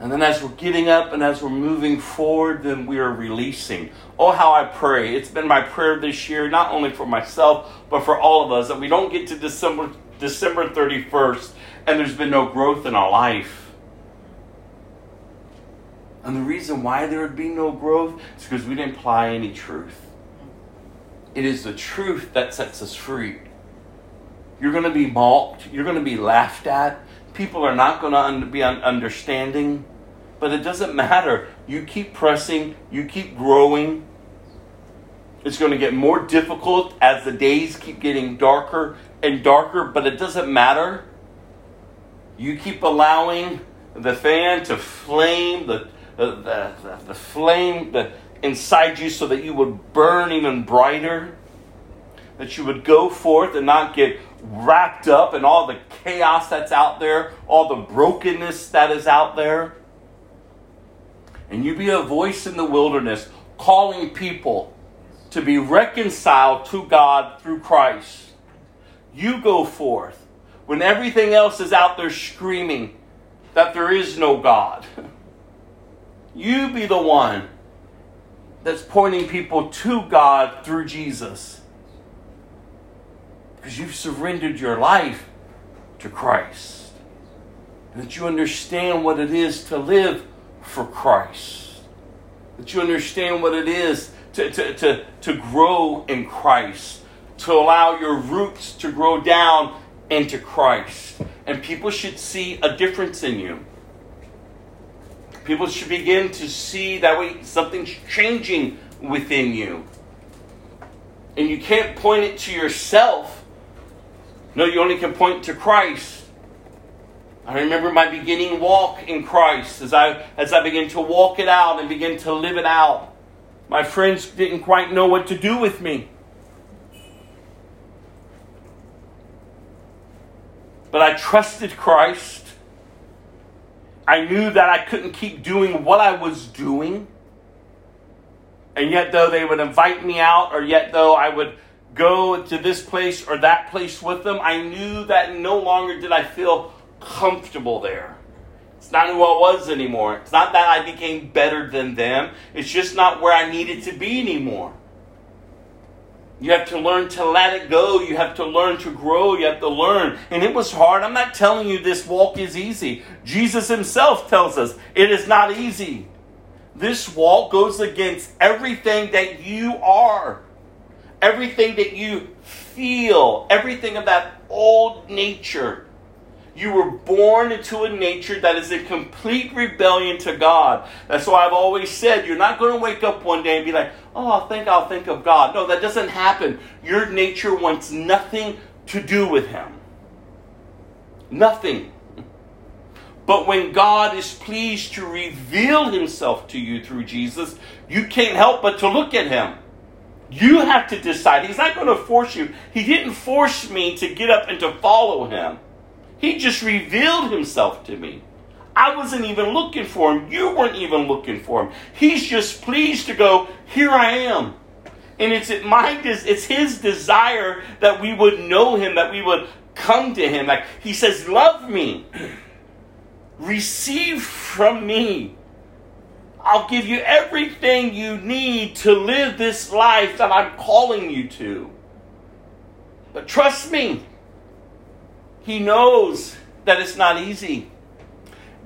And then as we're getting up and as we're moving forward, then we are releasing. Oh, how I pray. It's been my prayer this year, not only for myself, but for all of us, that we don't get to December, December 31st and there's been no growth in our life. And the reason why there would be no growth is because we didn't apply any truth. It is the truth that sets us free. You're going to be mocked, you're going to be laughed at, People are not going to un- be un- understanding, but it doesn't matter. You keep pressing, you keep growing. It's going to get more difficult as the days keep getting darker and darker, but it doesn't matter. You keep allowing the fan to flame, the, the, the, the flame the, inside you so that you would burn even brighter, that you would go forth and not get wrapped up in all the chaos that's out there, all the brokenness that is out there. And you be a voice in the wilderness calling people to be reconciled to God through Christ. You go forth when everything else is out there screaming that there is no God. You be the one that's pointing people to God through Jesus. Because you've surrendered your life to Christ. That you understand what it is to live for Christ. That you understand what it is to, to, to, to grow in Christ. To allow your roots to grow down into Christ. And people should see a difference in you. People should begin to see that way something's changing within you. And you can't point it to yourself. No, you only can point to Christ. I remember my beginning walk in Christ as I as I began to walk it out and begin to live it out. My friends didn't quite know what to do with me. But I trusted Christ. I knew that I couldn't keep doing what I was doing. And yet, though they would invite me out, or yet, though I would go to this place or that place with them, I knew that no longer did I feel comfortable there. It's not who I was anymore. It's not that I became better than them. It's just not where I needed to be anymore. You have to learn to let it go. You have to learn to grow. You have to learn. And it was hard. I'm not telling you this walk is easy. Jesus himself tells us it is not easy. This walk goes against everything that you are, everything that you feel, everything of that old nature. You were born into a nature that is in complete rebellion to God. That's why I've always said you're not going to wake up one day and be like, oh, I think I'll think of God. No, that doesn't happen. Your nature wants nothing to do with Him. Nothing. But when God is pleased to reveal Himself to you through Jesus, you can't help but to look at Him. You have to decide. He's not going to force you. He didn't force me to get up and to follow Him. He just revealed himself to me. I wasn't even looking for him. You weren't even looking for him. He's just pleased to go, here I am. And it's my it's his desire that we would know him, that we would come to him. Like he says, love me. Receive from me. I'll give you everything you need to live this life that I'm calling you to. But trust me, he knows that it's not easy.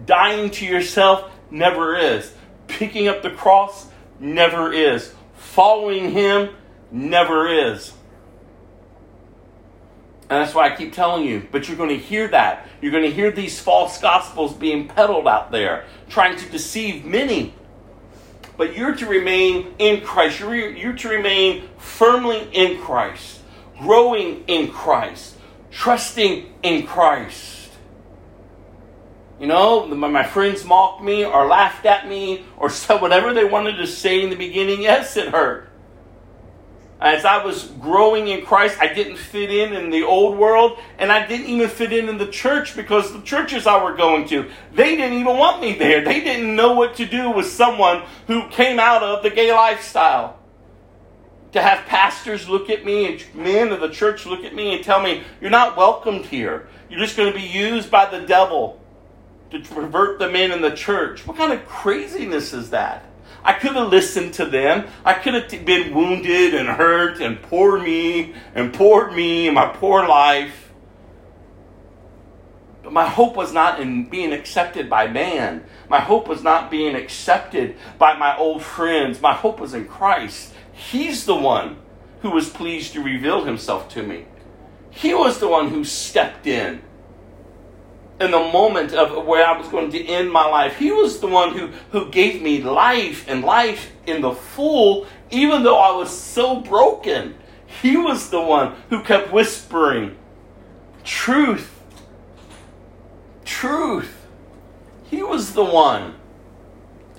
Dying to yourself never is. Picking up the cross never is. Following Him never is. And that's why I keep telling you. But you're going to hear that. You're going to hear these false gospels being peddled out there, trying to deceive many. But you're to remain in Christ. You're, you're to remain firmly in Christ, growing in Christ trusting in Christ. You know, my friends mocked me or laughed at me or said whatever they wanted to say in the beginning. Yes, it hurt. As I was growing in Christ, I didn't fit in in the old world, and I didn't even fit in in the church because the churches I were going to, they didn't even want me there. They didn't know what to do with someone who came out of the gay lifestyle to have pastors look at me and men of the church look at me and tell me, You're not welcomed here. You're just going to be used by the devil to pervert the men in the church. What kind of craziness is that? I could have listened to them. I could have been wounded and hurt and poor me and poor me and my poor life. But my hope was not in being accepted by man. My hope was not being accepted by my old friends. My hope was in Christ. He's the one who was pleased to reveal himself to me. He was the one who stepped in in the moment of where I was going to end my life. He was the one who, who gave me life and life in the full, even though I was so broken. He was the one who kept whispering, Truth, truth. He was the one.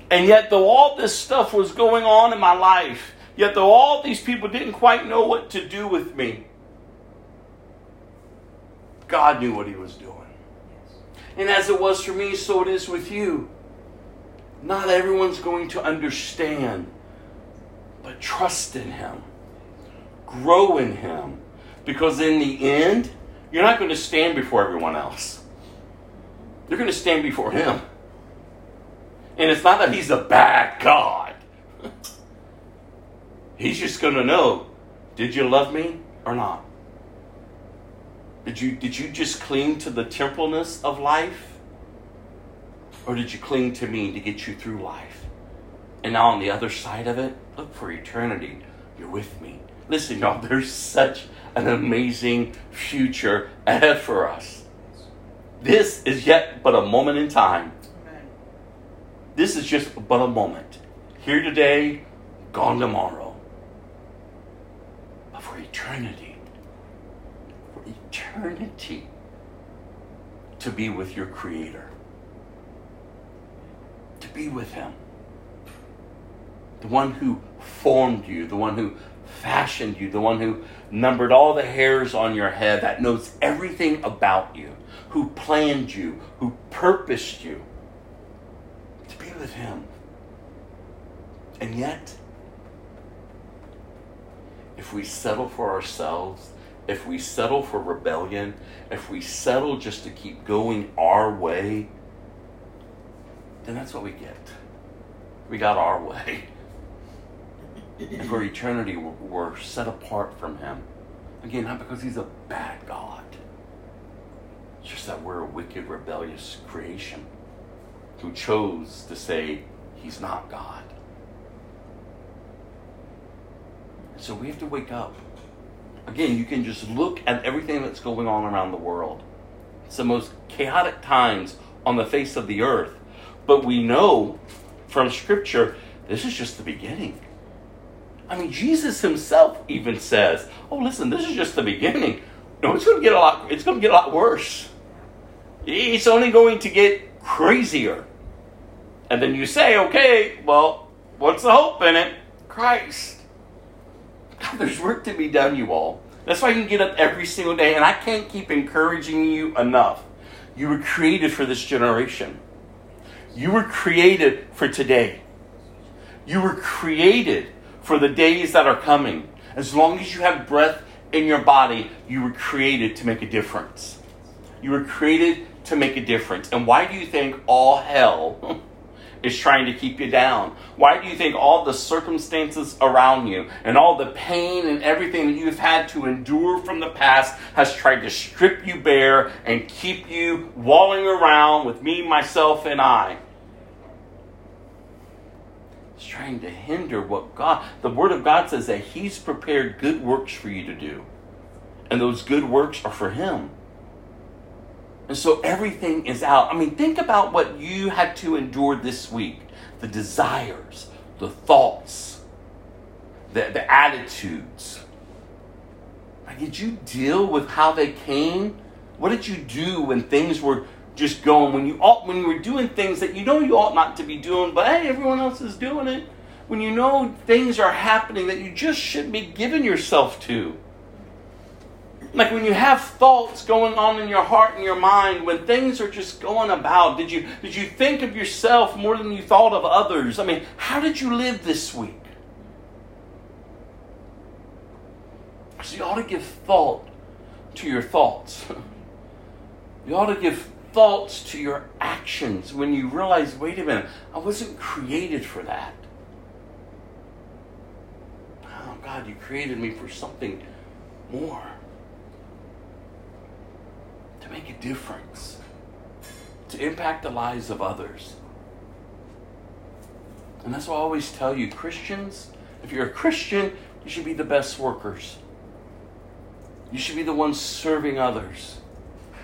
And yet, though all this stuff was going on in my life, yet though all these people didn't quite know what to do with me, God knew what He was doing. And as it was for me, so it is with you. Not everyone's going to understand, but trust in Him, grow in Him, because in the end, you're not going to stand before everyone else. You're going to stand before Him. And it's not that He's a bad God. He's just going to know did you love me or not? Did you, did you just cling to the temporalness of life? Or did you cling to me to get you through life? And now on the other side of it, look for eternity. You're with me. Listen, y'all, there's such an amazing future ahead for us. This is yet but a moment in time. This is just but a moment. Here today, gone tomorrow. But for eternity, eternity to be with your Creator, to be with Him. The one who formed you, the one who fashioned you, the one who numbered all the hairs on your head, that knows everything about you, who planned you, who purposed you, to be with Him. And yet, if we settle for ourselves if we settle for rebellion, if we settle just to keep going our way, then that's what we get. We got our way. And for eternity, we're set apart from Him. Again, not because He's a bad God, it's just that we're a wicked, rebellious creation who chose to say He's not God. So we have to wake up Again, you can just look at everything that's going on around the world. It's the most chaotic times on the face of the earth. But we know from Scripture, this is just the beginning. I mean, Jesus himself even says, "Oh, listen, this is just the beginning. No, it's going to get a lot. It's going to get a lot worse. It's only going to get crazier." And then you say, "Okay, well, what's the hope in it? Christ." There's work to be done, you all. That's why you can get up every single day, and I can't keep encouraging you enough. You were created for this generation. You were created for today. You were created for the days that are coming. As long as you have breath in your body, you were created to make a difference. You were created to make a difference. And why do you think all hell is trying to keep you down? Why do you think all the circumstances around you and all the pain and everything that you've had to endure from the past has tried to strip you bare and keep you walling around with me, myself, and I? It's trying to hinder what God, the Word of God says that He's prepared good works for you to do. And those good works are for Him. And so everything is out. I mean, think about what you had to endure this week the desires, the thoughts, the, the attitudes. Did you deal with how they came? What did you do when things were just going? When you ought, when you were doing things that you know you ought not to be doing, but hey, everyone else is doing it. When you know things are happening that you just shouldn't be giving yourself to like when you have thoughts going on in your heart and your mind when things are just going about did you did you think of yourself more than you thought of others? I mean how did you live this week? So you ought to give thought to your thoughts. You ought to give thoughts to your actions when you realize wait a minute i wasn't created for that. Oh god you created me for something more to make a difference, to impact the lives of others. And that's why I always tell you Christians, if you're a Christian, you should be the best workers. You should be the one serving others.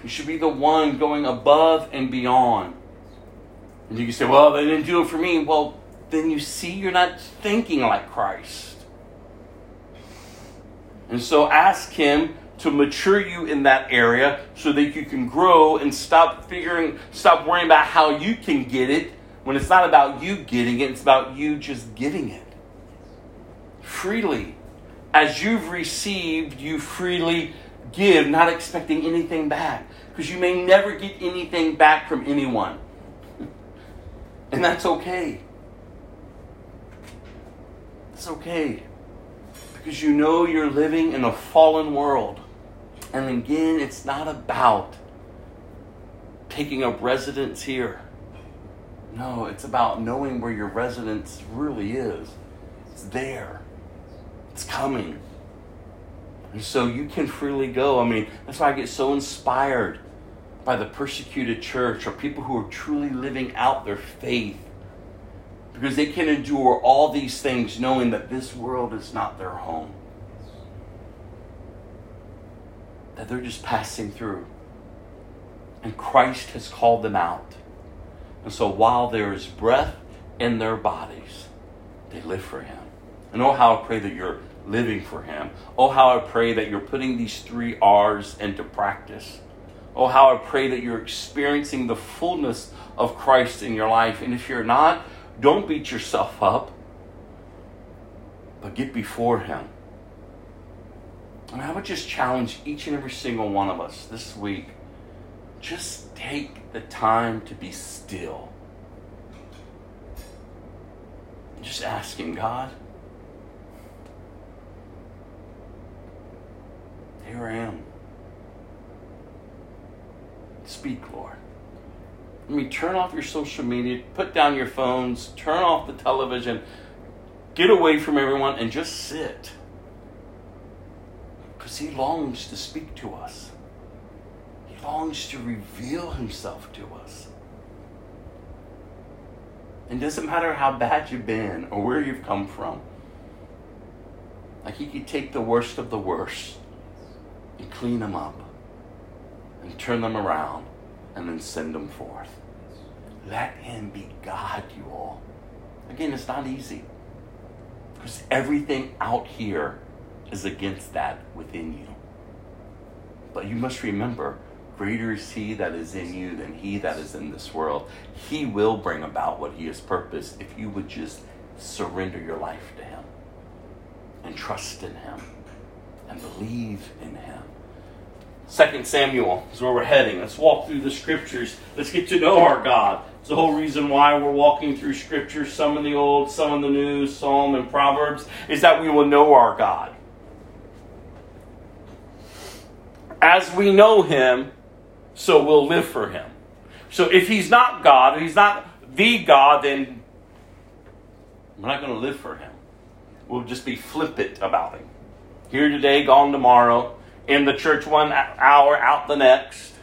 You should be the one going above and beyond. And you can say, well, they didn't do it for me. Well, then you see you're not thinking like Christ. And so ask Him to mature you in that area so that you can grow and stop figuring, stop worrying about how you can get it when it's not about you getting it, it's about you just giving it freely. As you've received, you freely give, not expecting anything back. Because you may never get anything back from anyone. And that's okay. It's okay. Because you know you're living in a fallen world. And again, it's not about taking up residence here. No, it's about knowing where your residence really is. It's there. It's coming. And so you can freely go. I mean, that's why I get so inspired by the persecuted church or people who are truly living out their faith. Because they can endure all these things knowing that this world is not their home. That they're just passing through. And Christ has called them out. And so while there is breath in their bodies, they live for Him. And oh, how I pray that you're living for Him. Oh, how I pray that you're putting these three R's into practice. Oh, how I pray that you're experiencing the fullness of Christ in your life. And if you're not, don't beat yourself up, but get before Him. And I would just challenge each and every single one of us this week just take the time to be still. Just asking God, Here I am. Speak, Lord. I mean, turn off your social media, put down your phones, turn off the television, get away from everyone, and just sit. Because He longs to speak to us, He longs to reveal Himself to us. It doesn't matter how bad you've been or where you've come from. Like He could take the worst of the worst and clean them up and turn them around and then send them forth. Let Him be God, you all. Again, it's not easy because everything out here is against that within you. But you must remember greater is He that is in you than He that is in this world. He will bring about what He has purposed if you would just surrender your life to Him and trust in Him and believe in Him. Second Samuel is where we're heading. Let's walk through the scriptures. Let's get to know our God. It's the whole reason why we're walking through scriptures, some in the old, some in the new, Psalm and Proverbs, is that we will know our God. As we know him, so we'll live for him. So if he's not God, if he's not the God, then we're not going to live for him. We'll just be flippant about him. Here today, gone tomorrow in the church one hour, out the next.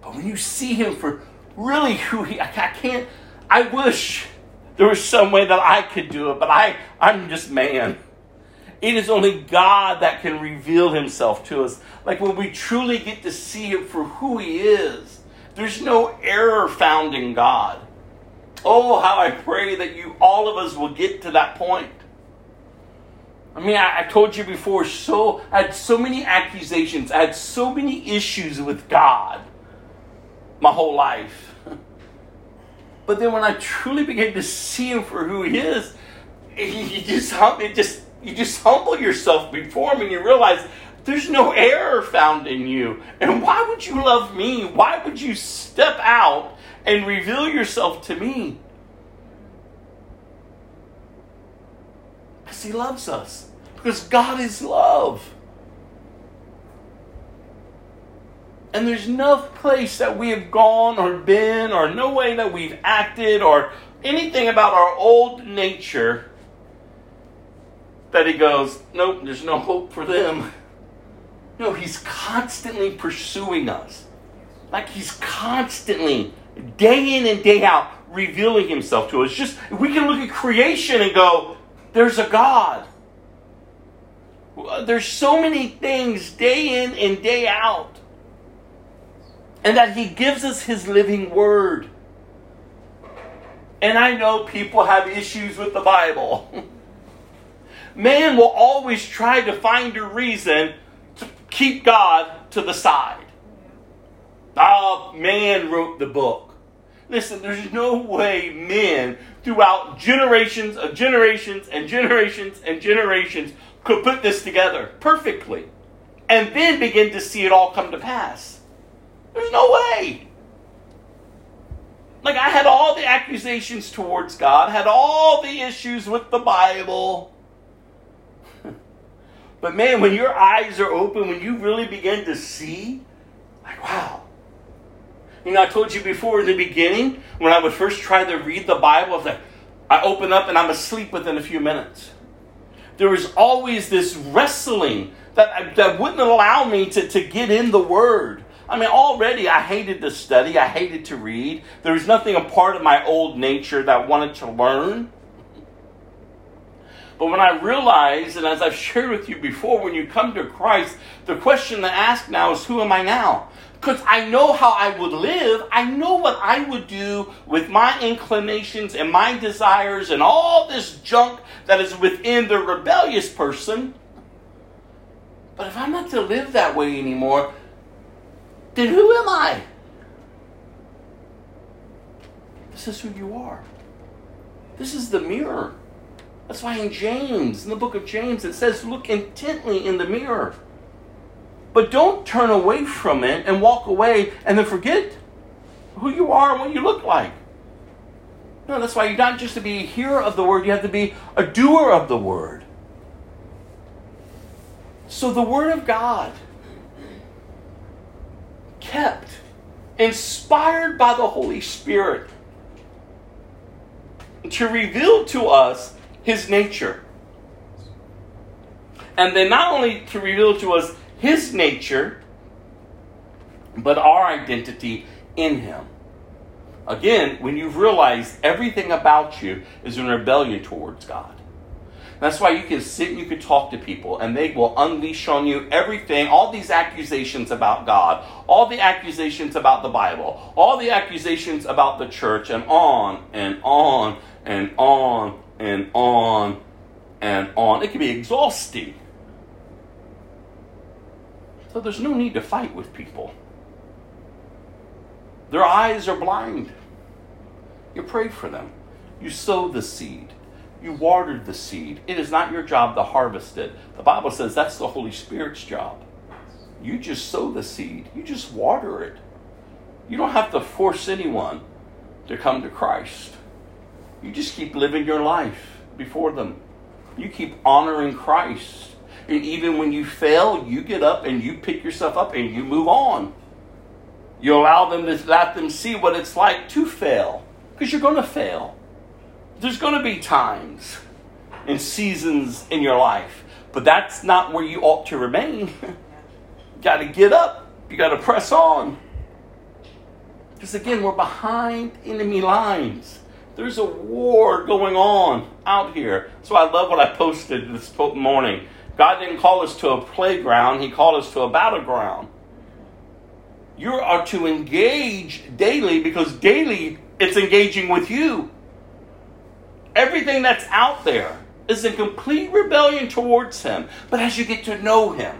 But when you see him for really who he, I can't, I wish there was some way that I could do it, but I, I'm just man. It is only God that can reveal himself to us. Like when we truly get to see him for who he is, there's no error found in God. Oh, how I pray that you, all of us, will get to that point. I mean, I, I, told you before, so I had so many accusations, I had so many issues with God my whole life. But then when I truly began to see him for who he is, he just it just you just humble yourself before him and you realize there's no error found in you. And why would you love me? Why would you step out and reveal yourself to me? Because he loves us. Because God is love. And there's no place that we have gone or been, or no way that we've acted, or anything about our old nature that He goes, nope, there's no hope for them. No, He's constantly pursuing us. Like He's constantly, day in and day out, revealing Himself to us. Just, we can look at creation and go, there's a God. There's so many things day in and day out. and that He gives us His living Word. And I know people have issues with the Bible. Man will always try to find a reason to keep God to the side. Ah, man wrote the book. Listen, there's no way men throughout generations of generations and generations and generations could put this together perfectly and then begin to see it all come to pass. There's no way. Like, I had all the accusations towards God, had all the issues with the Bible. But man, when your eyes are open, when you really begin to see, like, wow. You know, I told you before in the beginning, when I would first try to read the Bible, I was like, I open up and I'm asleep within a few minutes. There was always this wrestling that, that wouldn't allow me to, to get in the Word. I mean, already I hated to study, I hated to read. There was nothing a part of my old nature that wanted to learn. But when I realized, and as I've shared with you before, when you come to Christ, the question to ask now is who am I now? Because I know how I would live. I know what I would do with my inclinations and my desires and all this junk that is within the rebellious person. But if I'm not to live that way anymore, then who am I? This is who you are. This is the mirror. That's why in James, in the book of James, it says, look intently in the mirror. But don't turn away from it and walk away and then forget who you are and what you look like. No, that's why you're not just to be a hearer of the word, you have to be a doer of the word. So the word of God kept, inspired by the Holy Spirit, to reveal to us his nature. And then not only to reveal to us his nature, but our identity in him. Again, when you've realized everything about you is in rebellion towards God. That's why you can sit and you can talk to people and they will unleash on you everything, all these accusations about God, all the accusations about the Bible, all the accusations about the church, and on and on and on and on and on. It can be exhausting. So there's no need to fight with people. Their eyes are blind. You pray for them. You sow the seed. You watered the seed. It is not your job to harvest it. The Bible says that's the Holy Spirit's job. You just sow the seed, you just water it. You don't have to force anyone to come to Christ. You just keep living your life before them. You keep honoring Christ. And even when you fail, you get up and you pick yourself up and you move on. You allow them to let them see what it's like to fail. Because you're going to fail. There's going to be times and seasons in your life, but that's not where you ought to remain. you got to get up, you got to press on. Because again, we're behind enemy lines. There's a war going on out here. So I love what I posted this morning. God didn't call us to a playground, He called us to a battleground. You are to engage daily because daily it's engaging with you everything that's out there is in complete rebellion towards him. But as you get to know him,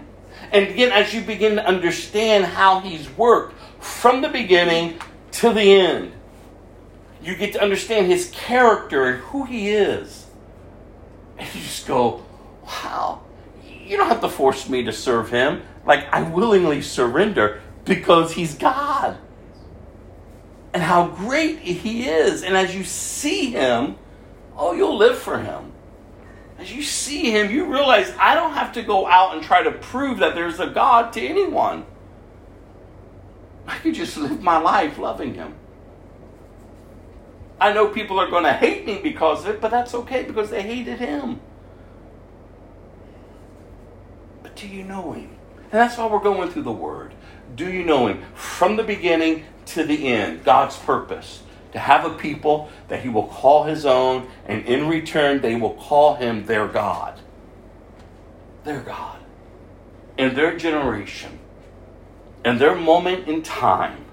and again, as you begin to understand how he's worked from the beginning to the end, you get to understand his character and who he is. And you just go, wow, you don't have to force me to serve him. Like, I willingly surrender because he's God. And how great he is. And as you see him, oh, you'll live for him. As you see him, you realize I don't have to go out and try to prove that there's a God to anyone. I could just live my life loving him. I know people are going to hate me because of it, but that's okay because they hated him. But do you know him? And that's why we're going through the Word. Do you know him? From the beginning to the end, God's purpose to have a people that he will call his own, and in return, they will call him their God. Their God. In their generation, in their moment in time,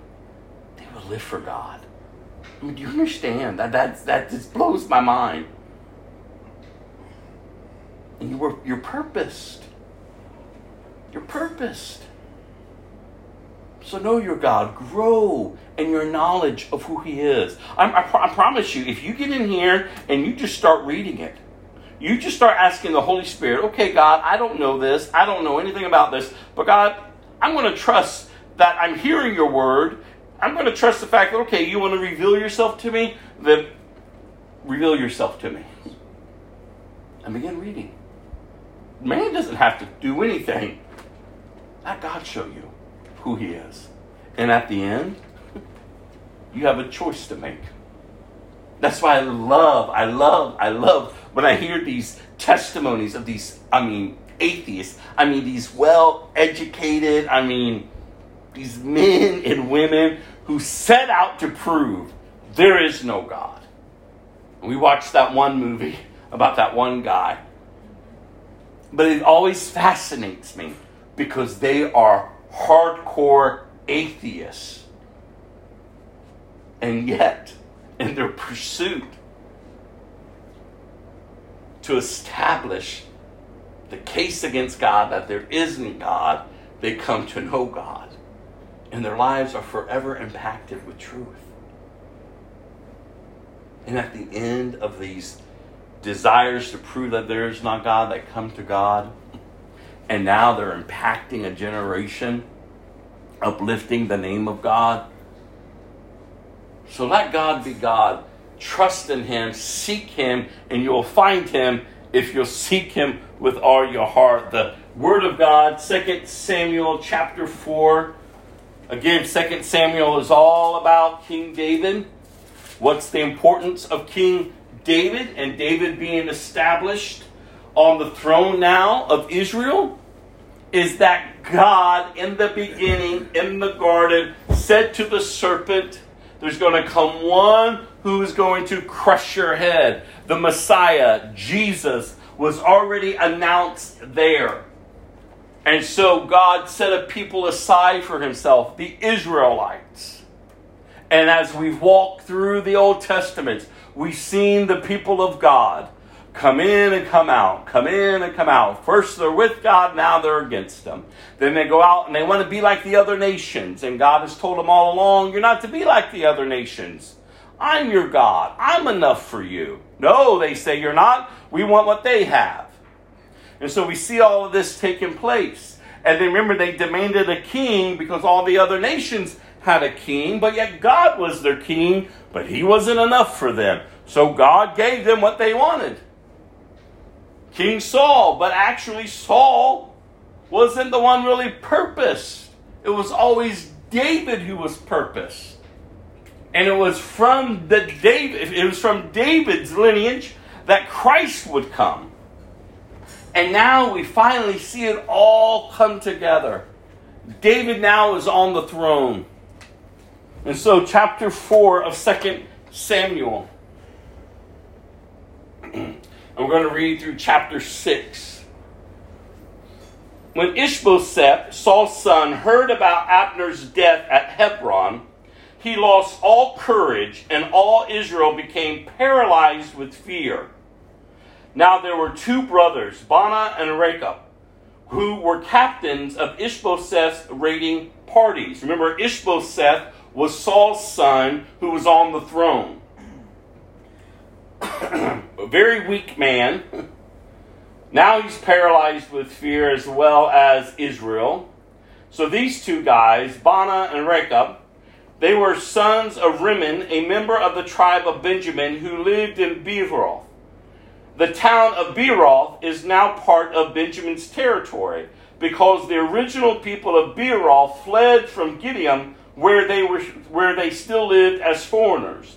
they will live for God. I mean, do you understand that that that just blows my mind? And you were you're purposed. You're purposed. So know your God. Grow in your knowledge of who He is. I, I, I promise you, if you get in here and you just start reading it, you just start asking the Holy Spirit, okay, God, I don't know this. I don't know anything about this. But God, I'm going to trust that I'm hearing your word. I'm going to trust the fact that, okay, you want to reveal yourself to me? Then reveal yourself to me. And begin reading. Man doesn't have to do anything. Let God show you who He is. And at the end, you have a choice to make. That's why I love, I love, I love when I hear these testimonies of these, I mean, atheists. I mean, these well educated, I mean, these men and women who set out to prove there is no God. We watched that one movie about that one guy. But it always fascinates me because they are hardcore atheists. And yet, in their pursuit to establish the case against God that there isn't God, they come to know God. And their lives are forever impacted with truth. And at the end of these desires to prove that there is not God, they come to God. And now they're impacting a generation, uplifting the name of God. So let God be God. Trust in Him, seek Him, and you'll find Him if you'll seek Him with all your heart. The Word of God, 2 Samuel chapter 4. Again, 2 Samuel is all about King David. What's the importance of King David and David being established on the throne now of Israel? Is that God in the beginning, in the garden, said to the serpent, There's going to come one who is going to crush your head. The Messiah, Jesus, was already announced there. And so God set a people aside for himself, the Israelites. And as we've walked through the Old Testament, we've seen the people of God come in and come out, come in and come out. First they're with God, now they're against Him. Then they go out and they want to be like the other nations. And God has told them all along, you're not to be like the other nations. I'm your God. I'm enough for you. No, they say you're not. We want what they have. And so we see all of this taking place. And then remember, they demanded a king because all the other nations had a king, but yet God was their king, but he wasn't enough for them. So God gave them what they wanted King Saul, but actually, Saul wasn't the one really purposed. It was always David who was purposed. And it was from the David, it was from David's lineage that Christ would come. And now we finally see it all come together. David now is on the throne. And so, chapter 4 of 2 Samuel. I'm going to read through chapter 6. When Ishbosheth, Saul's son, heard about Abner's death at Hebron, he lost all courage, and all Israel became paralyzed with fear. Now there were two brothers, Baanah and Rechab, who were captains of Ishbosheth's raiding parties. Remember, Ishbosheth was Saul's son who was on the throne. A very weak man. Now he's paralyzed with fear as well as Israel. So these two guys, Baanah and Rechab, they were sons of Rimmon, a member of the tribe of Benjamin who lived in Beeroth. The town of Beeroth is now part of Benjamin's territory because the original people of Beeroth fled from Gideon where they were where they still lived as foreigners.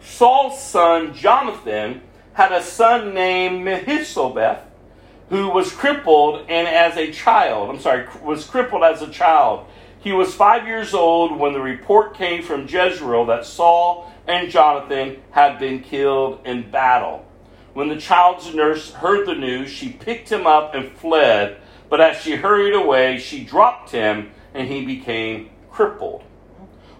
Saul's son Jonathan had a son named Mephibosheth who was crippled and as a child, I'm sorry, was crippled as a child. He was 5 years old when the report came from Jezreel that Saul and Jonathan had been killed in battle. When the child's nurse heard the news, she picked him up and fled, but as she hurried away, she dropped him and he became crippled.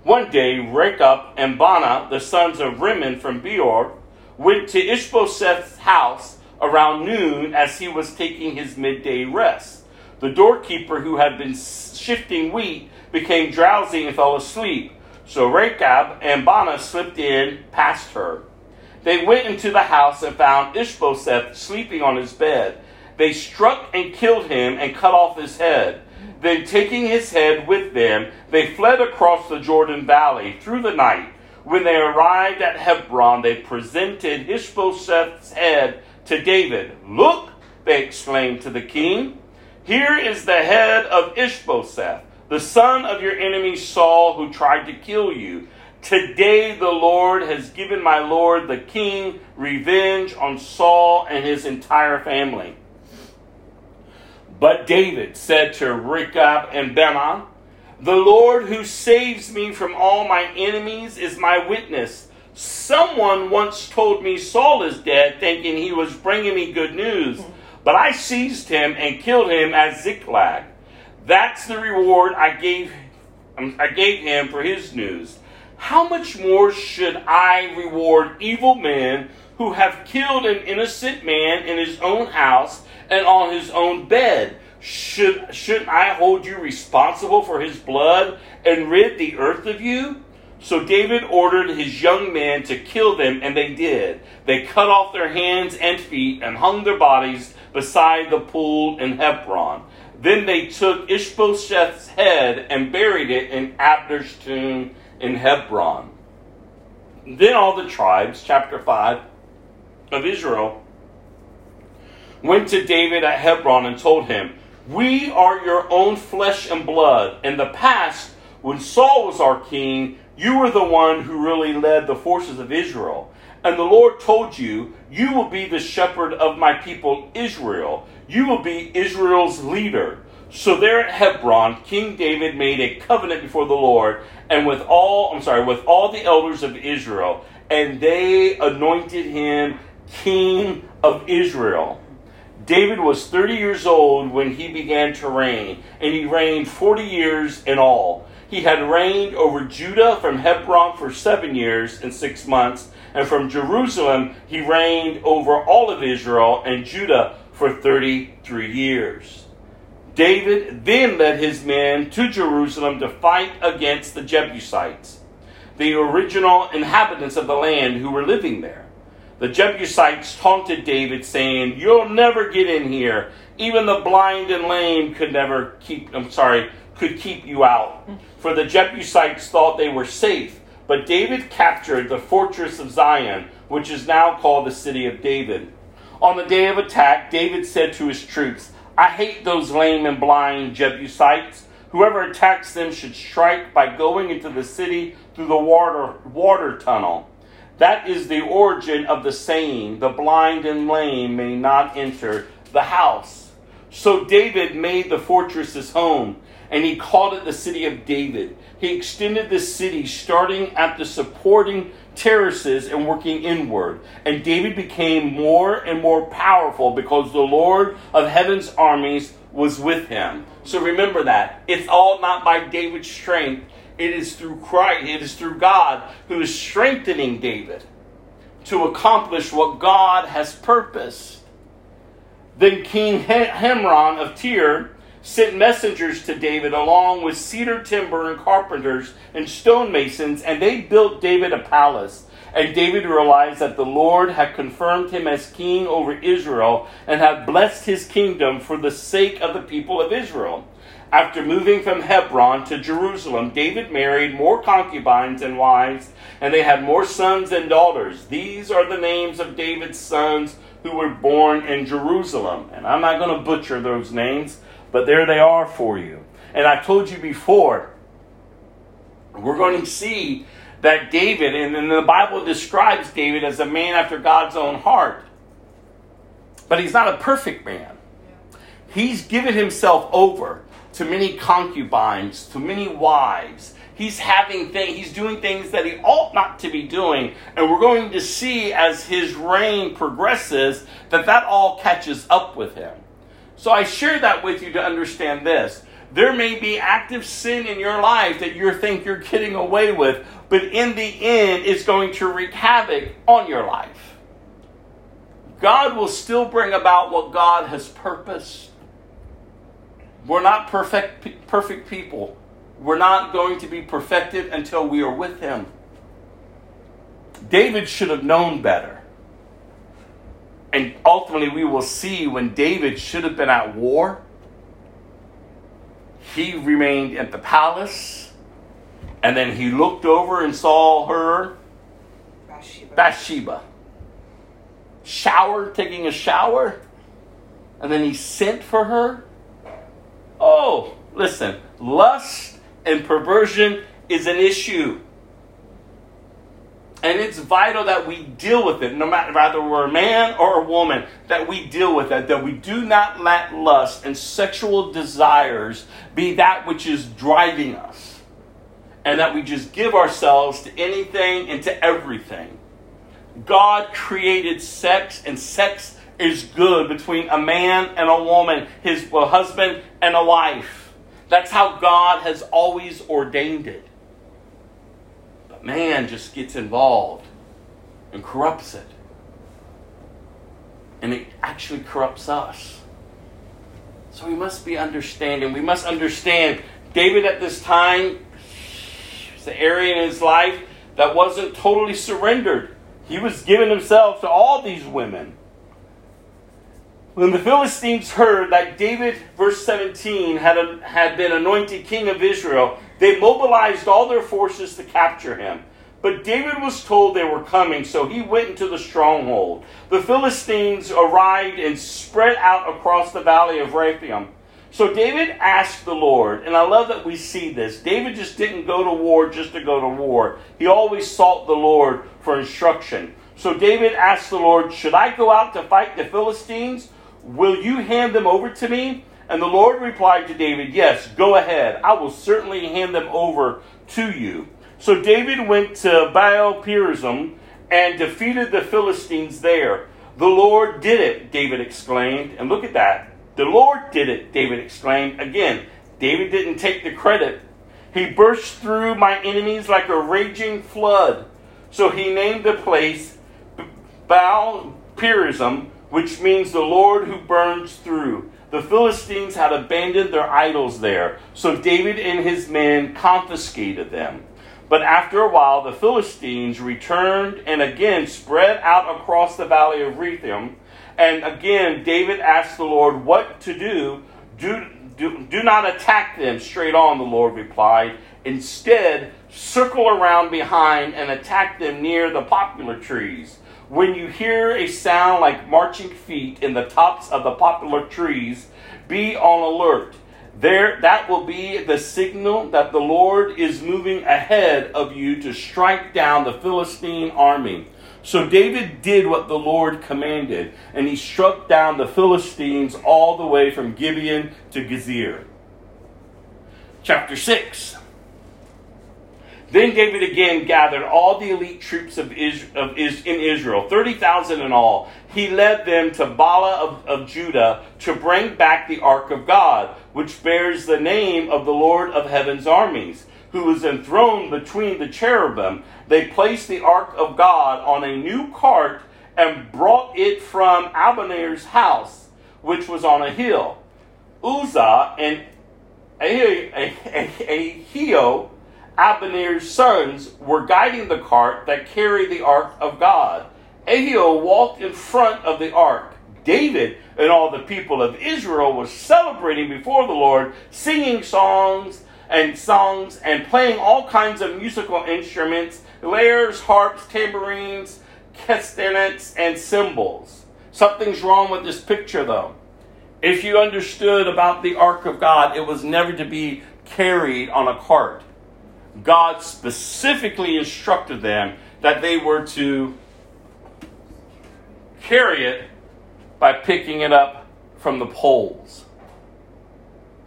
One day, Rechab and Baanah, the sons of Rimmon from Beor, went to Ishbosheth's house around noon as he was taking his midday rest. The doorkeeper, who had been shifting wheat, became drowsy and fell asleep. So Rechab and Baanah slipped in past her. They went into the house and found Ishbosheth sleeping on his bed. They struck and killed him and cut off his head. Then, taking his head with them, they fled across the Jordan Valley through the night. When they arrived at Hebron, they presented Ishbosheth's head to David. Look, they exclaimed to the king, here is the head of Ishbosheth, the son of your enemy Saul, who tried to kill you. Today the Lord has given my lord the king revenge on Saul and his entire family. But David said to Rechab and Baanah, The Lord who saves me from all my enemies is my witness. Someone once told me Saul is dead, thinking he was bringing me good news. But I seized him and killed him at Ziklag. That's the reward I gave, I gave him for his news. How much more should I reward evil men who have killed an innocent man in his own house and on his own bed. Should, shouldn't I hold you responsible for his blood and rid the earth of you? So David ordered his young men to kill them, and they did. They cut off their hands and feet and hung their bodies beside the pool in Hebron. Then they took Ishbosheth's head and buried it in Abner's tomb in Hebron. Then all the tribes, chapter 5, of Israel went to David at Hebron and told him, We are your own flesh and blood. In the past, when Saul was our king, you were the one who really led the forces of Israel. And the Lord told you, You will be the shepherd of my people Israel. You will be Israel's leader. So there at Hebron, King David made a covenant before the Lord and with all, I'm sorry, with all the elders of Israel, and they anointed him king of Israel. David was 30 years old when he began to reign, and he reigned 40 years in all. He had reigned over Judah from Hebron for seven years and six months, and from Jerusalem he reigned over all of Israel and Judah for 33 years. David then led his men to Jerusalem to fight against the Jebusites, the original inhabitants of the land who were living there. The Jebusites taunted David, saying, You'll never get in here. Even the blind and lame could never keep, I'm sorry, could keep you out. For the Jebusites thought they were safe. But David captured the fortress of Zion, which is now called the city of David. On the day of attack, David said to his troops, I hate those lame and blind Jebusites. Whoever attacks them should strike by going into the city through the water, water tunnel. That is the origin of the saying, the blind and lame may not enter the house. So David made the fortress his home, and he called it the city of David. He extended the city, starting at the supporting terraces and working inward. And David became more and more powerful because the Lord of heaven's armies was with him. So remember that. It's all not by David's strength, it is through Christ, it is through God who is strengthening David to accomplish what God has purposed. Then King Hiram of Tyre sent messengers to David along with cedar timber and carpenters and stonemasons, and they built David a palace. And David realized that the Lord had confirmed him as king over Israel and had blessed his kingdom for the sake of the people of Israel. After moving from Hebron to Jerusalem, David married more concubines and wives, and they had more sons and daughters. These are the names of David's sons who were born in Jerusalem. And I'm not going to butcher those names, but there they are for you. And I told you before, we're going to see that David, and, and the Bible describes David as a man after God's own heart. But he's not a perfect man. He's given himself over to many concubines, to many wives. He's having things, he's doing things that he ought not to be doing. And we're going to see as his reign progresses that that all catches up with him. So I share that with you to understand this there may be active sin in your life that you think you're getting away with, but in the end, it's going to wreak havoc on your life. God will still bring about what God has purposed. We're not perfect, perfect people. We're not going to be perfected until we are with Him. David should have known better. And ultimately, we will see when David should have been at war, he remained at the palace, and then he looked over and saw her, Bathsheba. Bathsheba, shower, taking a shower, and then he sent for her. Oh, listen, lust and perversion is an issue. And it's vital that we deal with it, no matter whether we're a man or a woman, that we deal with it, that we do not let lust and sexual desires be that which is driving us. And that we just give ourselves to anything and to everything. God created sex, and sex is good between a man and a woman, his a husband and a wife. That's how God has always ordained it. Man just gets involved and corrupts it. And it actually corrupts us. So we must be understanding. We must understand David at this time was the area in his life that wasn't totally surrendered. He was giving himself to all these women. When the Philistines heard that David, verse 17, had, a, had been anointed king of Israel, they mobilized all their forces to capture him. But David was told they were coming, so he went into the stronghold. The Philistines arrived and spread out across the valley of Rephaim. So David asked the Lord, and I love that we see this. David just didn't go to war just to go to war. He always sought the Lord for instruction. So David asked the Lord, Should I go out to fight the Philistines? Will you hand them over to me? And the Lord replied to David, Yes, go ahead. I will certainly hand them over to you. So David went to Baal Perazim and defeated the Philistines there. The Lord did it, David exclaimed. And look at that. The Lord did it, David exclaimed. Again, David didn't take the credit. He burst through my enemies like a raging flood. So he named the place Baal Perazim, which means the Lord who burns through. The Philistines had abandoned their idols there, so David and his men confiscated them. But after a while, the Philistines returned and again spread out across the valley of Rephaim. And again, David asked the Lord what to do. Do, do, do not attack them straight on, the Lord replied. Instead, circle around behind and attack them near the poplar trees. When you hear a sound like marching feet in the tops of the poplar trees, be on alert. There, that will be the signal that the Lord is moving ahead of you to strike down the Philistine army. So David did what the Lord commanded, and he struck down the Philistines all the way from Gibeon to Gezer. Chapter 6. Then David again gathered all the elite troops of, of Is, in Israel, 30,000 in all. He led them to Baalah of, of Judah to bring back the ark of God, which bears the name of the Lord of heaven's armies, who was enthroned between the cherubim. They placed the ark of God on a new cart and brought it from Abner's house, which was on a hill. Uzzah and Ahio, Abner's sons, were guiding the cart that carried the ark of God. Ahio walked in front of the ark. David and all the people of Israel were celebrating before the Lord, singing songs and songs and playing all kinds of musical instruments, lyres, harps, tambourines, castanets, and cymbals. Something's wrong with this picture, though. If you understood about the ark of God, it was never to be carried on a cart. God specifically instructed them that they were to carry it by picking it up from the poles.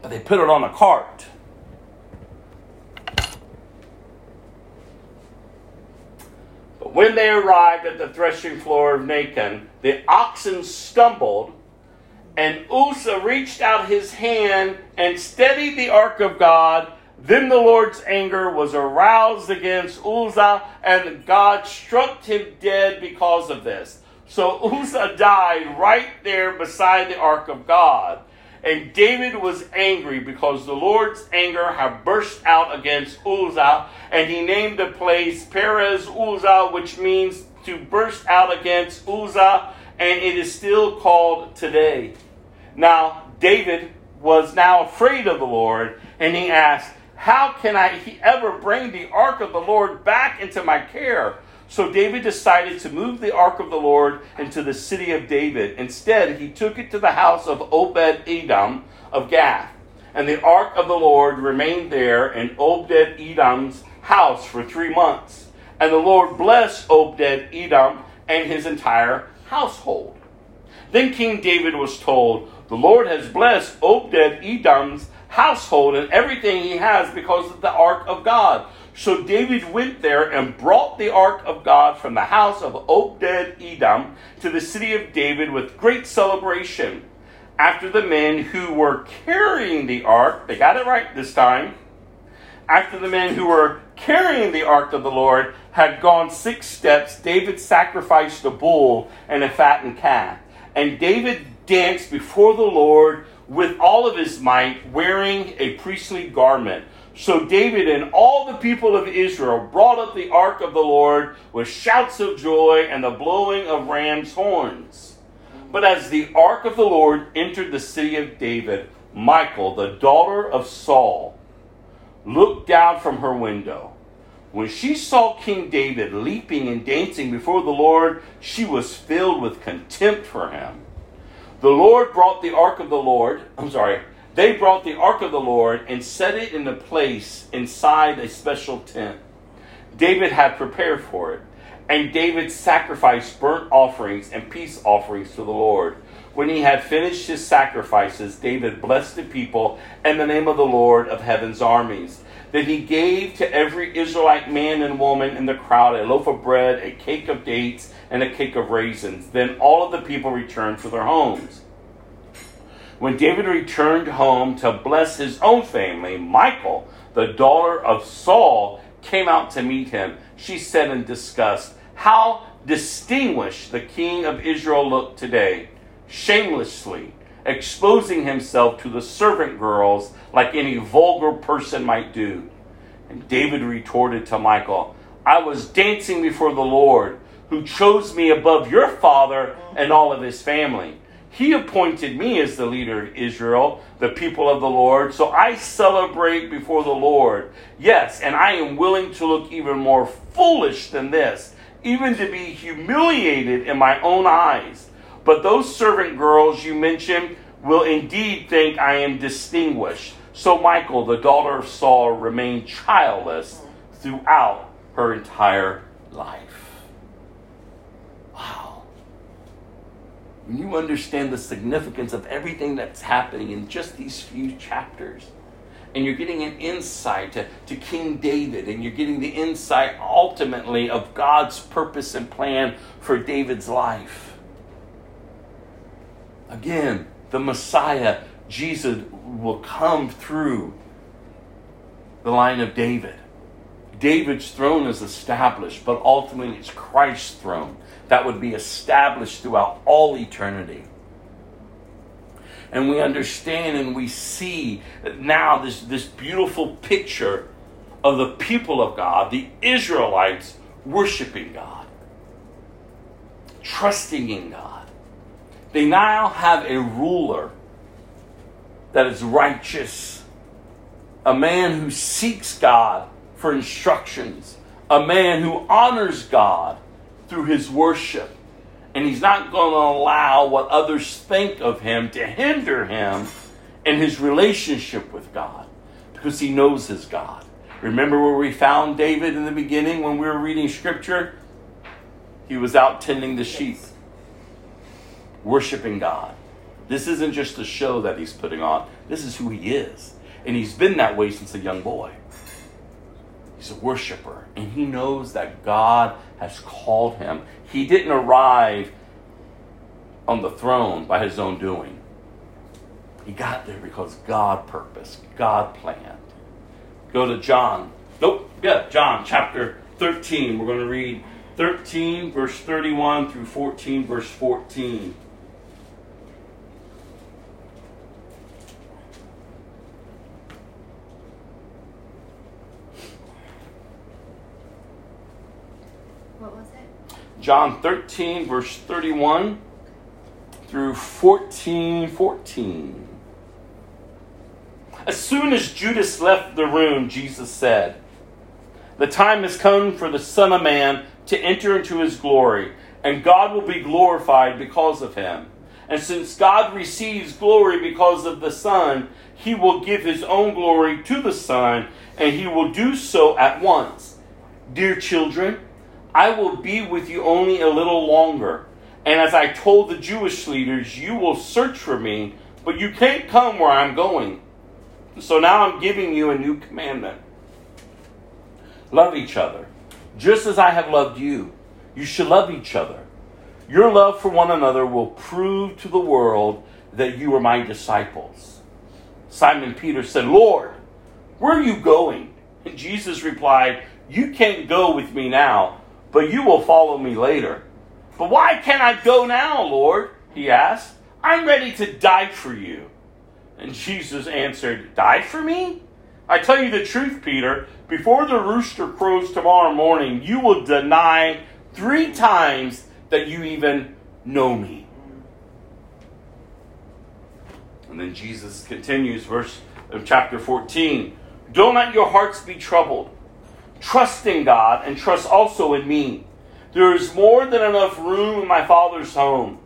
But they put it on a cart. But when they arrived at the threshing floor of Nacon, the oxen stumbled And Uzzah reached out his hand and steadied the ark of God. Then the Lord's anger was aroused against Uzzah, and God struck him dead because of this. So Uzzah died right there beside the ark of God. And David was angry because the Lord's anger had burst out against Uzzah, and he named the place Perez Uzzah, which means to burst out against Uzzah, and it is still called today. Now, David was now afraid of the Lord, and he asked, How can I ever bring the ark of the Lord back into my care? So David decided to move the ark of the Lord into the city of David. Instead, he took it to the house of Obed Edom of Gath. And the ark of the Lord remained there in Obed Edom's house for three months. And the Lord blessed Obed Edom and his entire household. Then King David was told, The Lord has blessed Obed Edom's household and everything he has because of the ark of God. So David went there and brought the ark of God from the house of Obed Edom to the city of David with great celebration. After the men who were carrying the ark, they got it right this time. After the men who were carrying the ark of the Lord had gone six steps, David sacrificed a bull and a fattened calf. And David danced before the Lord with all of his might, wearing a priestly garment. So David and all the people of Israel brought up the ark of the Lord with shouts of joy and the blowing of ram's horns. But as the ark of the Lord entered the city of David, Michal, the daughter of Saul, looked down from her window. When she saw King David leaping and dancing before the Lord, she was filled with contempt for him. The Lord brought the ark of the Lord, I'm sorry, they brought the ark of the Lord and set it in a place inside a special tent. David had prepared for it. And David sacrificed burnt offerings and peace offerings to the Lord. When he had finished his sacrifices, David blessed the people in the name of the Lord of heaven's armies. Then he gave to every Israelite man and woman in the crowd a loaf of bread, a cake of dates, and a cake of raisins. Then all of the people returned to their homes. When David returned home to bless his own family, Michael, the daughter of Saul, came out to meet him. She said in disgust, How distinguished the king of Israel looked today, shamelessly exposing himself to the servant girls like any vulgar person might do. And David retorted to Michael, I was dancing before the Lord, who chose me above your father and all of his family. He appointed me as the leader of Israel, the people of the Lord. So I celebrate before the Lord. Yes, and I am willing to look even more foolish than this, even to be humiliated in my own eyes. But those servant girls you mentioned will indeed think I am distinguished. So Michael, the daughter of Saul, remained childless throughout her entire life. Wow when you understand the significance of everything that's happening in just these few chapters, and you're getting an insight to, to King David, and you're getting the insight ultimately of God's purpose and plan for David's life. Again, the Messiah, Jesus, will come through the line of David. David's throne is established, but ultimately it's Christ's throne that would be established throughout all eternity. And we understand and we see that now this, this beautiful picture of the people of God, the Israelites worshiping God, trusting in God. They now have a ruler that is righteous, a man who seeks God for instructions, a man who honors God through his worship. And he's not going to allow what others think of him to hinder him in his relationship with God because he knows his God. Remember where we found David in the beginning when we were reading scripture? He was out tending the sheep, worshiping God. This isn't just a show that he's putting on, this is who he is. And he's been that way since a young boy. He's a worshiper, and he knows that God has called him. He didn't arrive on the throne by his own doing. He got there because God purposed, God planned. Go to John. Nope, yeah, John chapter 13. We're going to read 13, verse 31 through 14, verse 14. John 13, verse 31 through 14, 14. As soon as Judas left the room, Jesus said, The time has come for the Son of Man to enter into his glory, and God will be glorified because of him. And since God receives glory because of the Son, he will give his own glory to the Son, and he will do so at once. Dear children, I will be with you only a little longer. And as I told the Jewish leaders, you will search for me, but you can't come where I'm going. So now I'm giving you a new commandment love each other, just as I have loved you. You should love each other. Your love for one another will prove to the world that you are my disciples. Simon Peter said, Lord, where are you going? And Jesus replied, You can't go with me now, but you will follow me later. But why can't I go now, Lord? He asked. I'm ready to die for you. And Jesus answered, Die for me? I tell you the truth, Peter, before the rooster crows tomorrow morning, you will deny three times that you even know me. And then Jesus continues, verse of chapter 14. Don't let your hearts be troubled. Trust in God and trust also in me. There is more than enough room in my Father's home.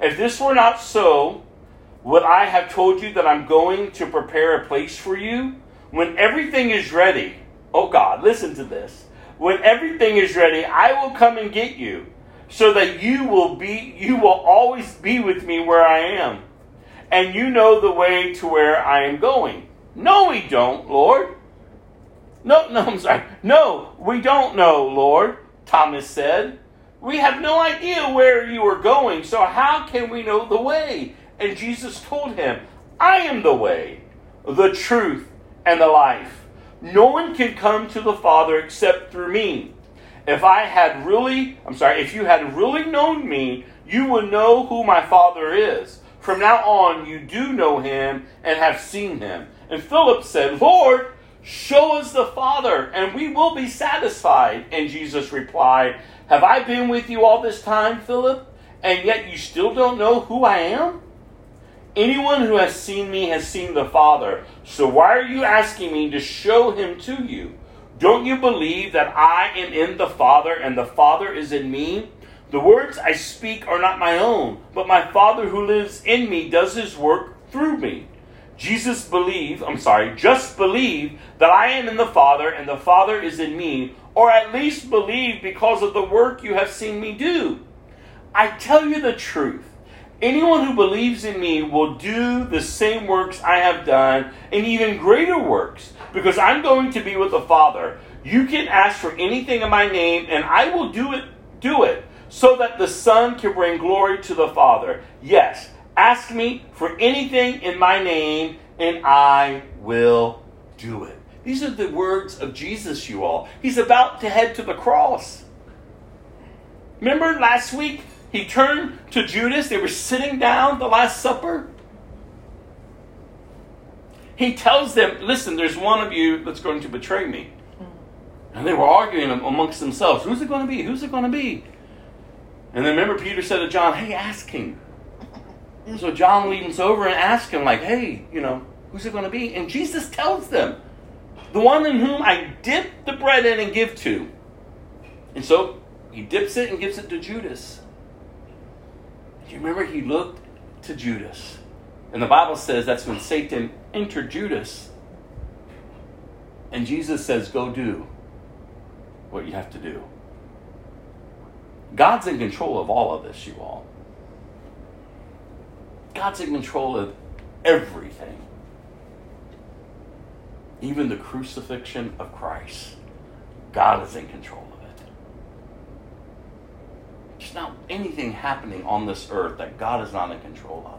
If this were not so, would I have told you that I'm going to prepare a place for you? When everything is ready, oh God, listen to this. When everything is ready, I will come and get you, so that you will be you will always be with me where I am. And you know the way to where I am going. No, we don't, Lord. No, no, I'm sorry. No, we don't know, Lord, Thomas said. We have no idea where you are going, so how can we know the way? And Jesus told him, I am the way, the truth, and the life. No one can come to the Father except through me. If I had really, I'm sorry, if you had really known me, you would know who my Father is. From now on, you do know him and have seen him. And Philip said, Lord, show us the Father, and we will be satisfied. And Jesus replied, Have I been with you all this time, Philip, and yet you still don't know who I am? Anyone who has seen me has seen the Father. So why are you asking me to show him to you? Don't you believe that I am in the Father and the Father is in me? The words I speak are not my own, but my Father who lives in me does his work through me. Jesus believe, I'm sorry, just believe that I am in the Father and the Father is in me, or at least believe because of the work you have seen me do. I tell you the truth. Anyone who believes in me will do the same works I have done and even greater works because I'm going to be with the Father. You can ask for anything in my name and I will do it do it so that the Son can bring glory to the Father. Yes, ask me for anything in my name and I will do it. These are the words of Jesus, you all. He's about to head to the cross. Remember last week he turned to Judas. They were sitting down the Last Supper. He tells them, Listen, there's one of you that's going to betray me. And they were arguing amongst themselves. Who's it going to be? Who's it going to be? And then remember, Peter said to John, Hey, ask him. So John leans over and asks him, like, Hey, you know, who's it going to be? And Jesus tells them, The one in whom I dip the bread in and give to. And so he dips it and gives it to Judas. Do you remember he looked to Judas? And the Bible says that's when Satan entered Judas. And Jesus says, Go do what you have to do. God's in control of all of this, you all. God's in control of everything, even the crucifixion of Christ. God is in control of it. There's not anything happening on this earth that God is not in control of.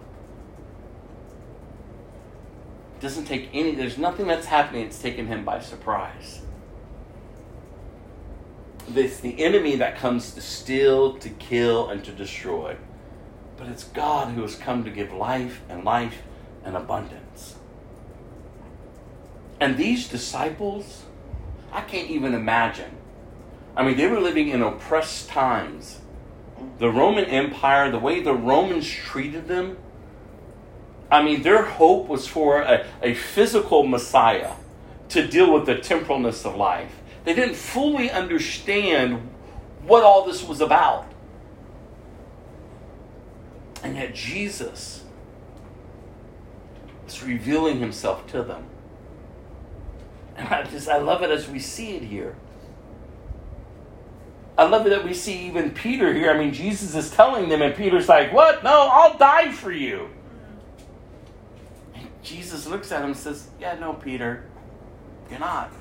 doesn't take any, there's nothing that's happening that's taken him by surprise. It's the enemy that comes to steal, to kill, and to destroy. But it's God who has come to give life and life and abundance. And these disciples, I can't even imagine. I mean, they were living in oppressed times. The Roman Empire, the way the Romans treated them, I mean, their hope was for a, a physical Messiah to deal with the temporalness of life. They didn't fully understand what all this was about. And yet, Jesus is revealing himself to them. And I just, I love it as we see it here. I love it that we see even Peter here. I mean, Jesus is telling them, and Peter's like, What? No, I'll die for you. And Jesus looks at him and says, Yeah, no, Peter, you're not.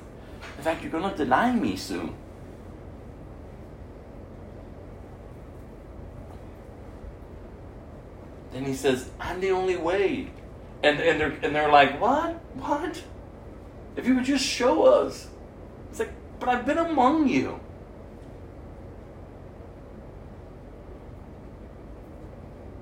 In fact, you're going to deny me soon. Then he says, I'm the only way. And, and, they're, and they're like, What? What? If you would just show us. It's like, But I've been among you.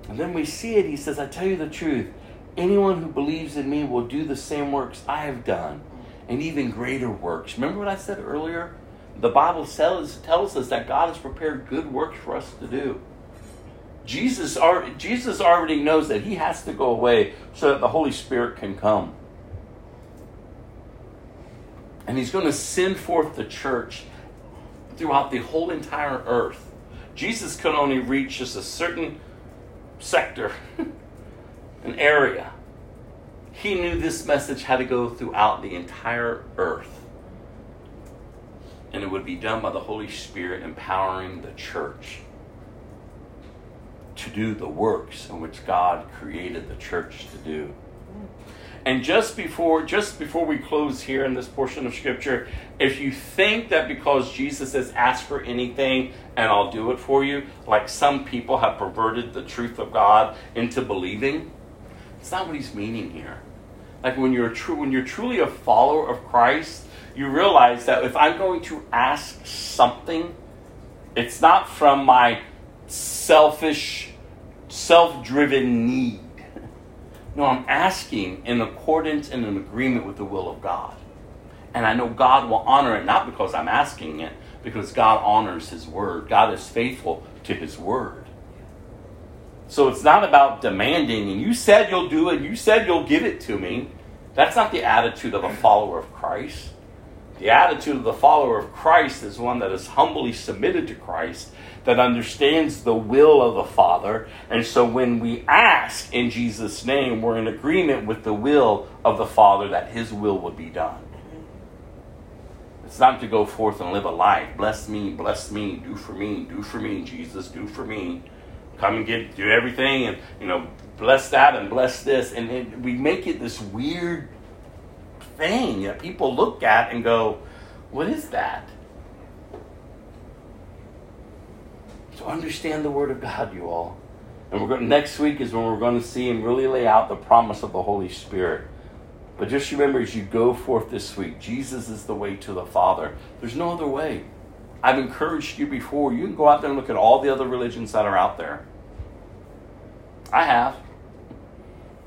And then we see it. He says, I tell you the truth. Anyone who believes in me will do the same works I have done, and even greater works. Remember what I said earlier? The Bible tells, tells us that God has prepared good works for us to do. Jesus, Jesus already knows that he has to go away so that the Holy Spirit can come. And he's going to send forth the church throughout the whole entire earth. Jesus could only reach just a certain sector an area. He knew this message had to go throughout the entire earth. And it would be done by the Holy Spirit empowering the church to do the works in which God created the church to do. And just before just before we close here in this portion of scripture, if you think that because Jesus says ask for anything and I'll do it for you, like some people have perverted the truth of God into believing, it's not what he's meaning here. Like when you're true, when you're truly a follower of Christ, you realize that if I'm going to ask something, it's not from my selfish, self-driven need. No, I'm asking in accordance and in agreement with the will of God. And I know God will honor it, not because I'm asking it, because God honors His word. God is faithful to His word. So it's not about demanding, and you said you'll do it, you said you'll give it to me. That's not the attitude of a follower of Christ. The attitude of the follower of Christ is one that is humbly submitted to Christ, that understands the will of the Father. And so when we ask in Jesus' name, we're in agreement with the will of the Father that His will would be done. It's not to go forth and live a life. Bless me, bless me, do for me, do for me, Jesus, do for me come and get do everything and you know bless that and bless this and, and we make it this weird thing that people look at and go what is that so understand the word of god you all and we're going next week is when we're going to see and really lay out the promise of the holy spirit but just remember as you go forth this week jesus is the way to the father there's no other way I've encouraged you before. You can go out there and look at all the other religions that are out there. I have.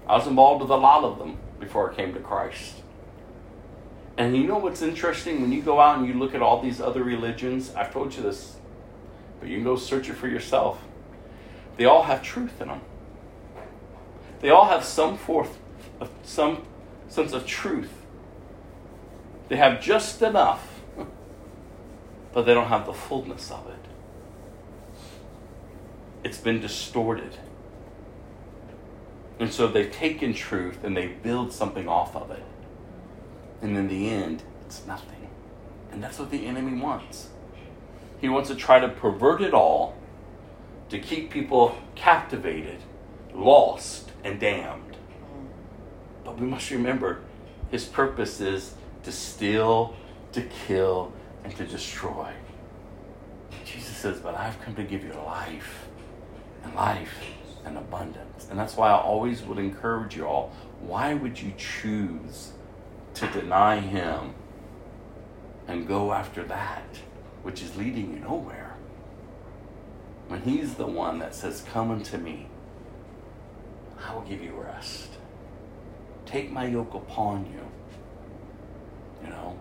I was involved with a lot of them before I came to Christ. And you know what's interesting? When you go out and you look at all these other religions, I've told you this, but you can go search it for yourself. They all have truth in them. They all have some forth, uh, some sense of truth. They have just enough but they don't have the fullness of it. It's been distorted. And so they've taken truth and they build something off of it. And in the end, it's nothing. And that's what the enemy wants. He wants to try to pervert it all to keep people captivated, lost, and damned. But we must remember his purpose is to steal, to kill, and to destroy. Jesus says, But I've come to give you life, and life, and abundance. And that's why I always would encourage you all why would you choose to deny Him and go after that which is leading you nowhere? When He's the one that says, Come unto me, I will give you rest. Take my yoke upon you. You know?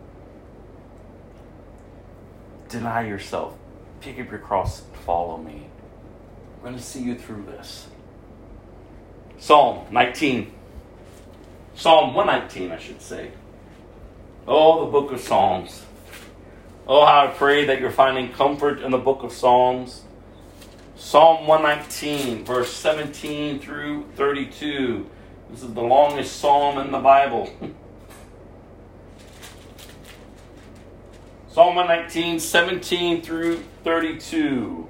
Deny yourself. Pick up your cross. and Follow me. I'm going to see you through this. Psalm 19. Psalm 119, I should say. Oh, the book of Psalms. Oh, how I pray that you're finding comfort in the book of Psalms. Psalm 119, verse 17 through 32. This is the longest psalm in the Bible. Psalm 119, 17 through 32.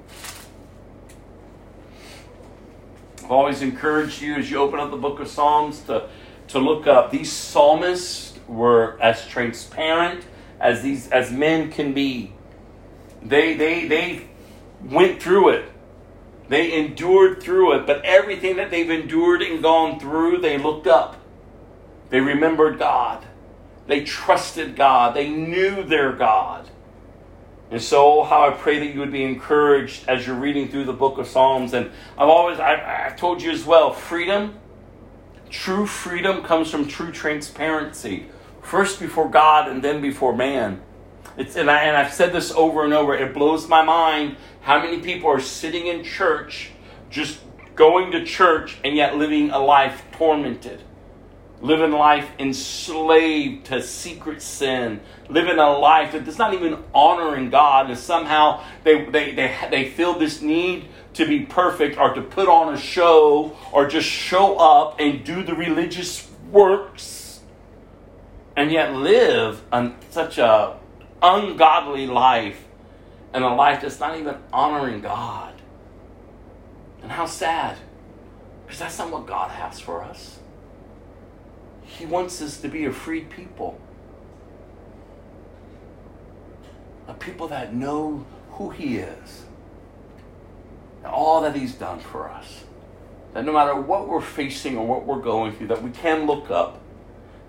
I've always encouraged you as you open up the book of Psalms to, to look up. These psalmists were as transparent as these as men can be. They they they went through it. They endured through it, but everything that they've endured and gone through, they looked up. They remembered God. They trusted God. They knew their God. And so, how I pray that you would be encouraged as you're reading through the book of Psalms. And I've always, I, I've told you as well, freedom, true freedom comes from true transparency. First before God and then before man. It's, and, I, and I've said this over and over. It blows my mind how many people are sitting in church, just going to church, and yet living a life tormented living a life enslaved to secret sin, living a life that is not even honoring God, and somehow they, they, they, they feel this need to be perfect or to put on a show or just show up and do the religious works and yet live on such a ungodly life and a life that's not even honoring God. And how sad. Because that's not what God has for us. He wants us to be a freed people. A people that know who He is. And all that He's done for us. That no matter what we're facing or what we're going through, that we can look up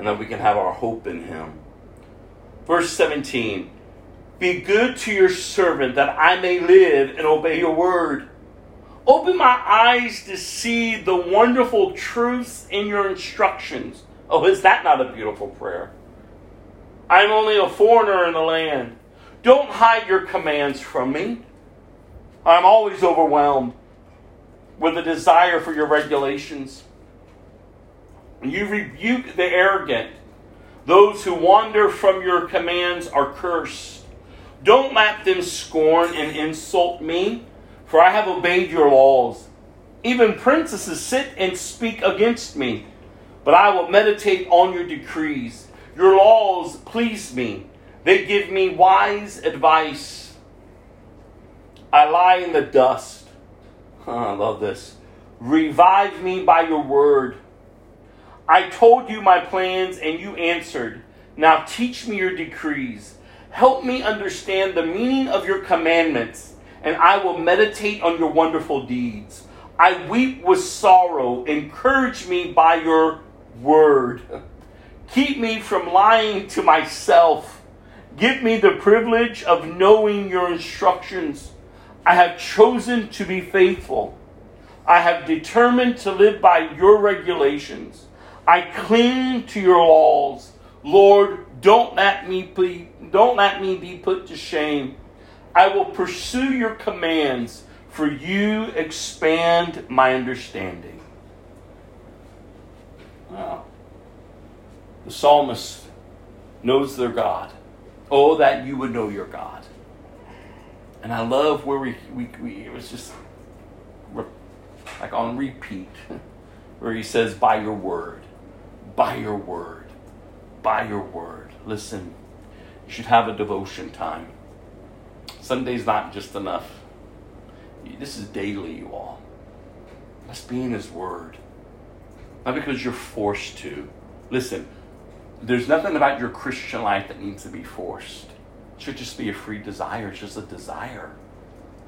and that we can have our hope in Him. Verse 17 Be good to your servant that I may live and obey your word. Open my eyes to see the wonderful truths in your instructions. Oh, is that not a beautiful prayer? I'm only a foreigner in the land. Don't hide your commands from me. I'm always overwhelmed with a desire for your regulations. You rebuke the arrogant. Those who wander from your commands are cursed. Don't let them scorn and insult me, for I have obeyed your laws. Even princesses sit and speak against me but I will meditate on your decrees. Your laws please me, they give me wise advice. I lie in the dust. Oh, I love this. Revive me by your word. I told you my plans and you answered. Now teach me your decrees. Help me understand the meaning of your commandments, and I will meditate on your wonderful deeds. I weep with sorrow. Encourage me by your word. Keep me from lying to myself. Give me the privilege of knowing your instructions. I have chosen to be faithful. I have determined to live by your regulations. I cling to your laws. Lord, don't let me be, don't let me be put to shame. I will pursue your commands, for you expand my understanding. Well, the psalmist knows their God. Oh, that you would know your God. And I love where we, we, we it was just like on repeat, where he says, by your word, by your word, by your word. Listen, you should have a devotion time. Sunday's not just enough. This is daily, you all. Let's be in his word. Not because you're forced to. Listen, there's nothing about your Christian life that needs to be forced. It should just be a free desire. It's just a desire.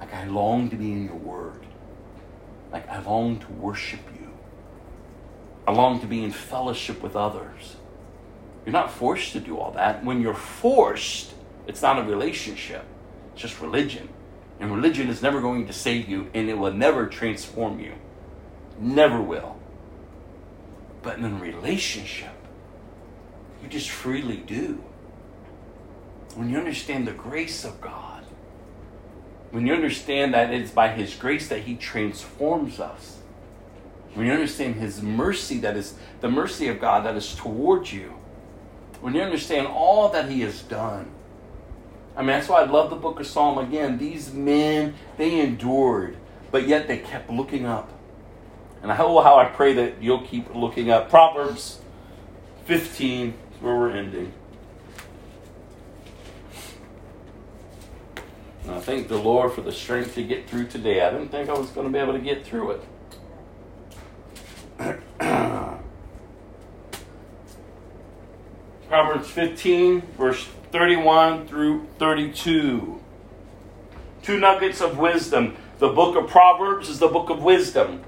Like I long to be in your word. Like, I long to worship. I long to be in fellowship with others. You're not forced to do all that. When you're forced, it's not a relationship, it's just religion. And religion is never going to save you, and it will never transform you. Never will. But in a relationship, you just freely do. When you understand the grace of God, when you understand that it's by His grace that He transforms us, when you understand His mercy, that is the mercy of God that is towards you, when you understand all that He has done, I mean, that's why I love the book of Psalm again. These men, they endured, but yet they kept looking up. And I how I pray that you'll keep looking up. Proverbs 15 is where we're ending. And I thank the Lord for the strength to get through today. I didn't think I was going to be able to get through it. Proverbs 15, verse 31 through 32. Two nuggets of wisdom. The book of Proverbs is the book of wisdom.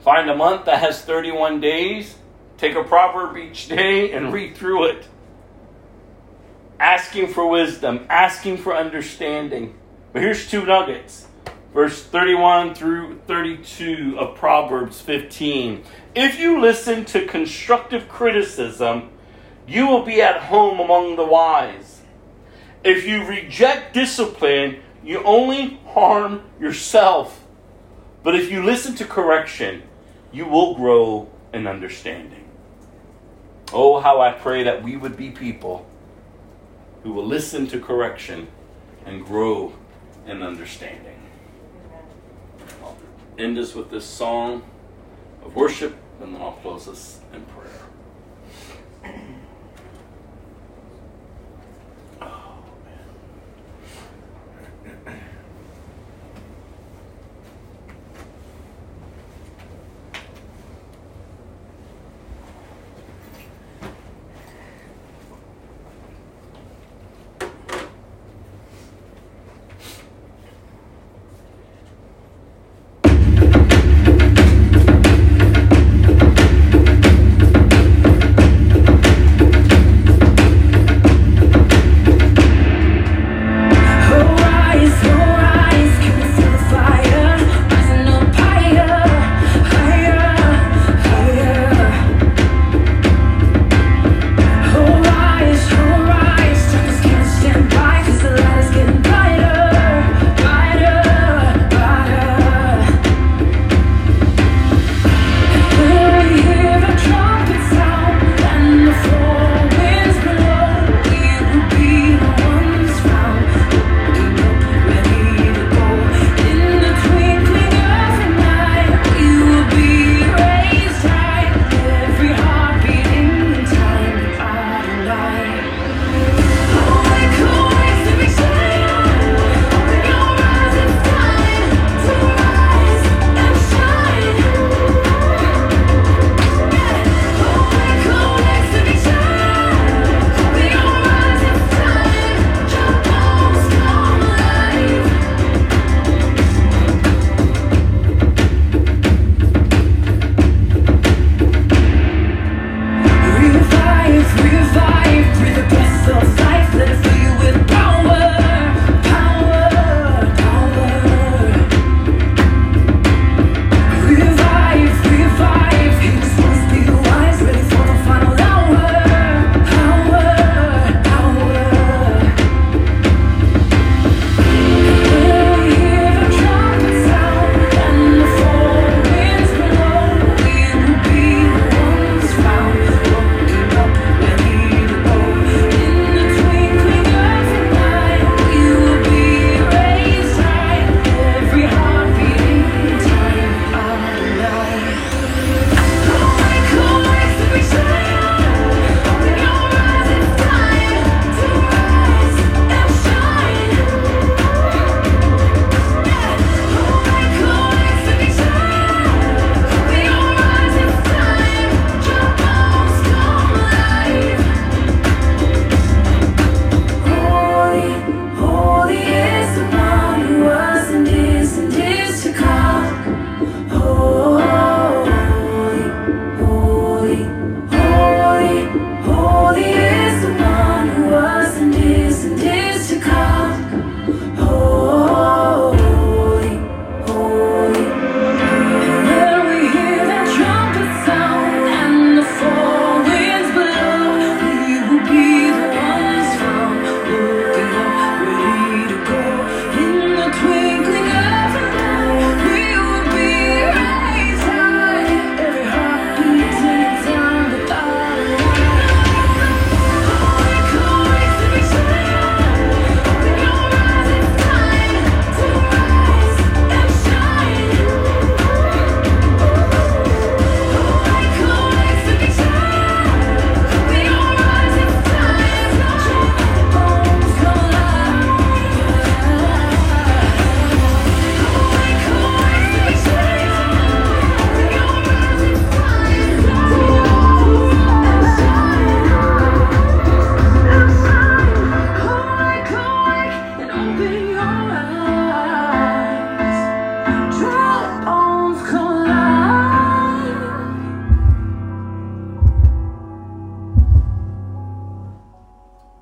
Find a month that has 31 days, take a proverb each day and read through it. Asking for wisdom, asking for understanding. But here's two nuggets. Verse 31 through 32 of Proverbs 15. If you listen to constructive criticism, you will be at home among the wise. If you reject discipline, you only harm yourself. But if you listen to correction, you will grow in understanding. Oh, how I pray that we would be people who will listen to correction and grow in understanding. End us with this song of worship, and then I'll close us in prayer.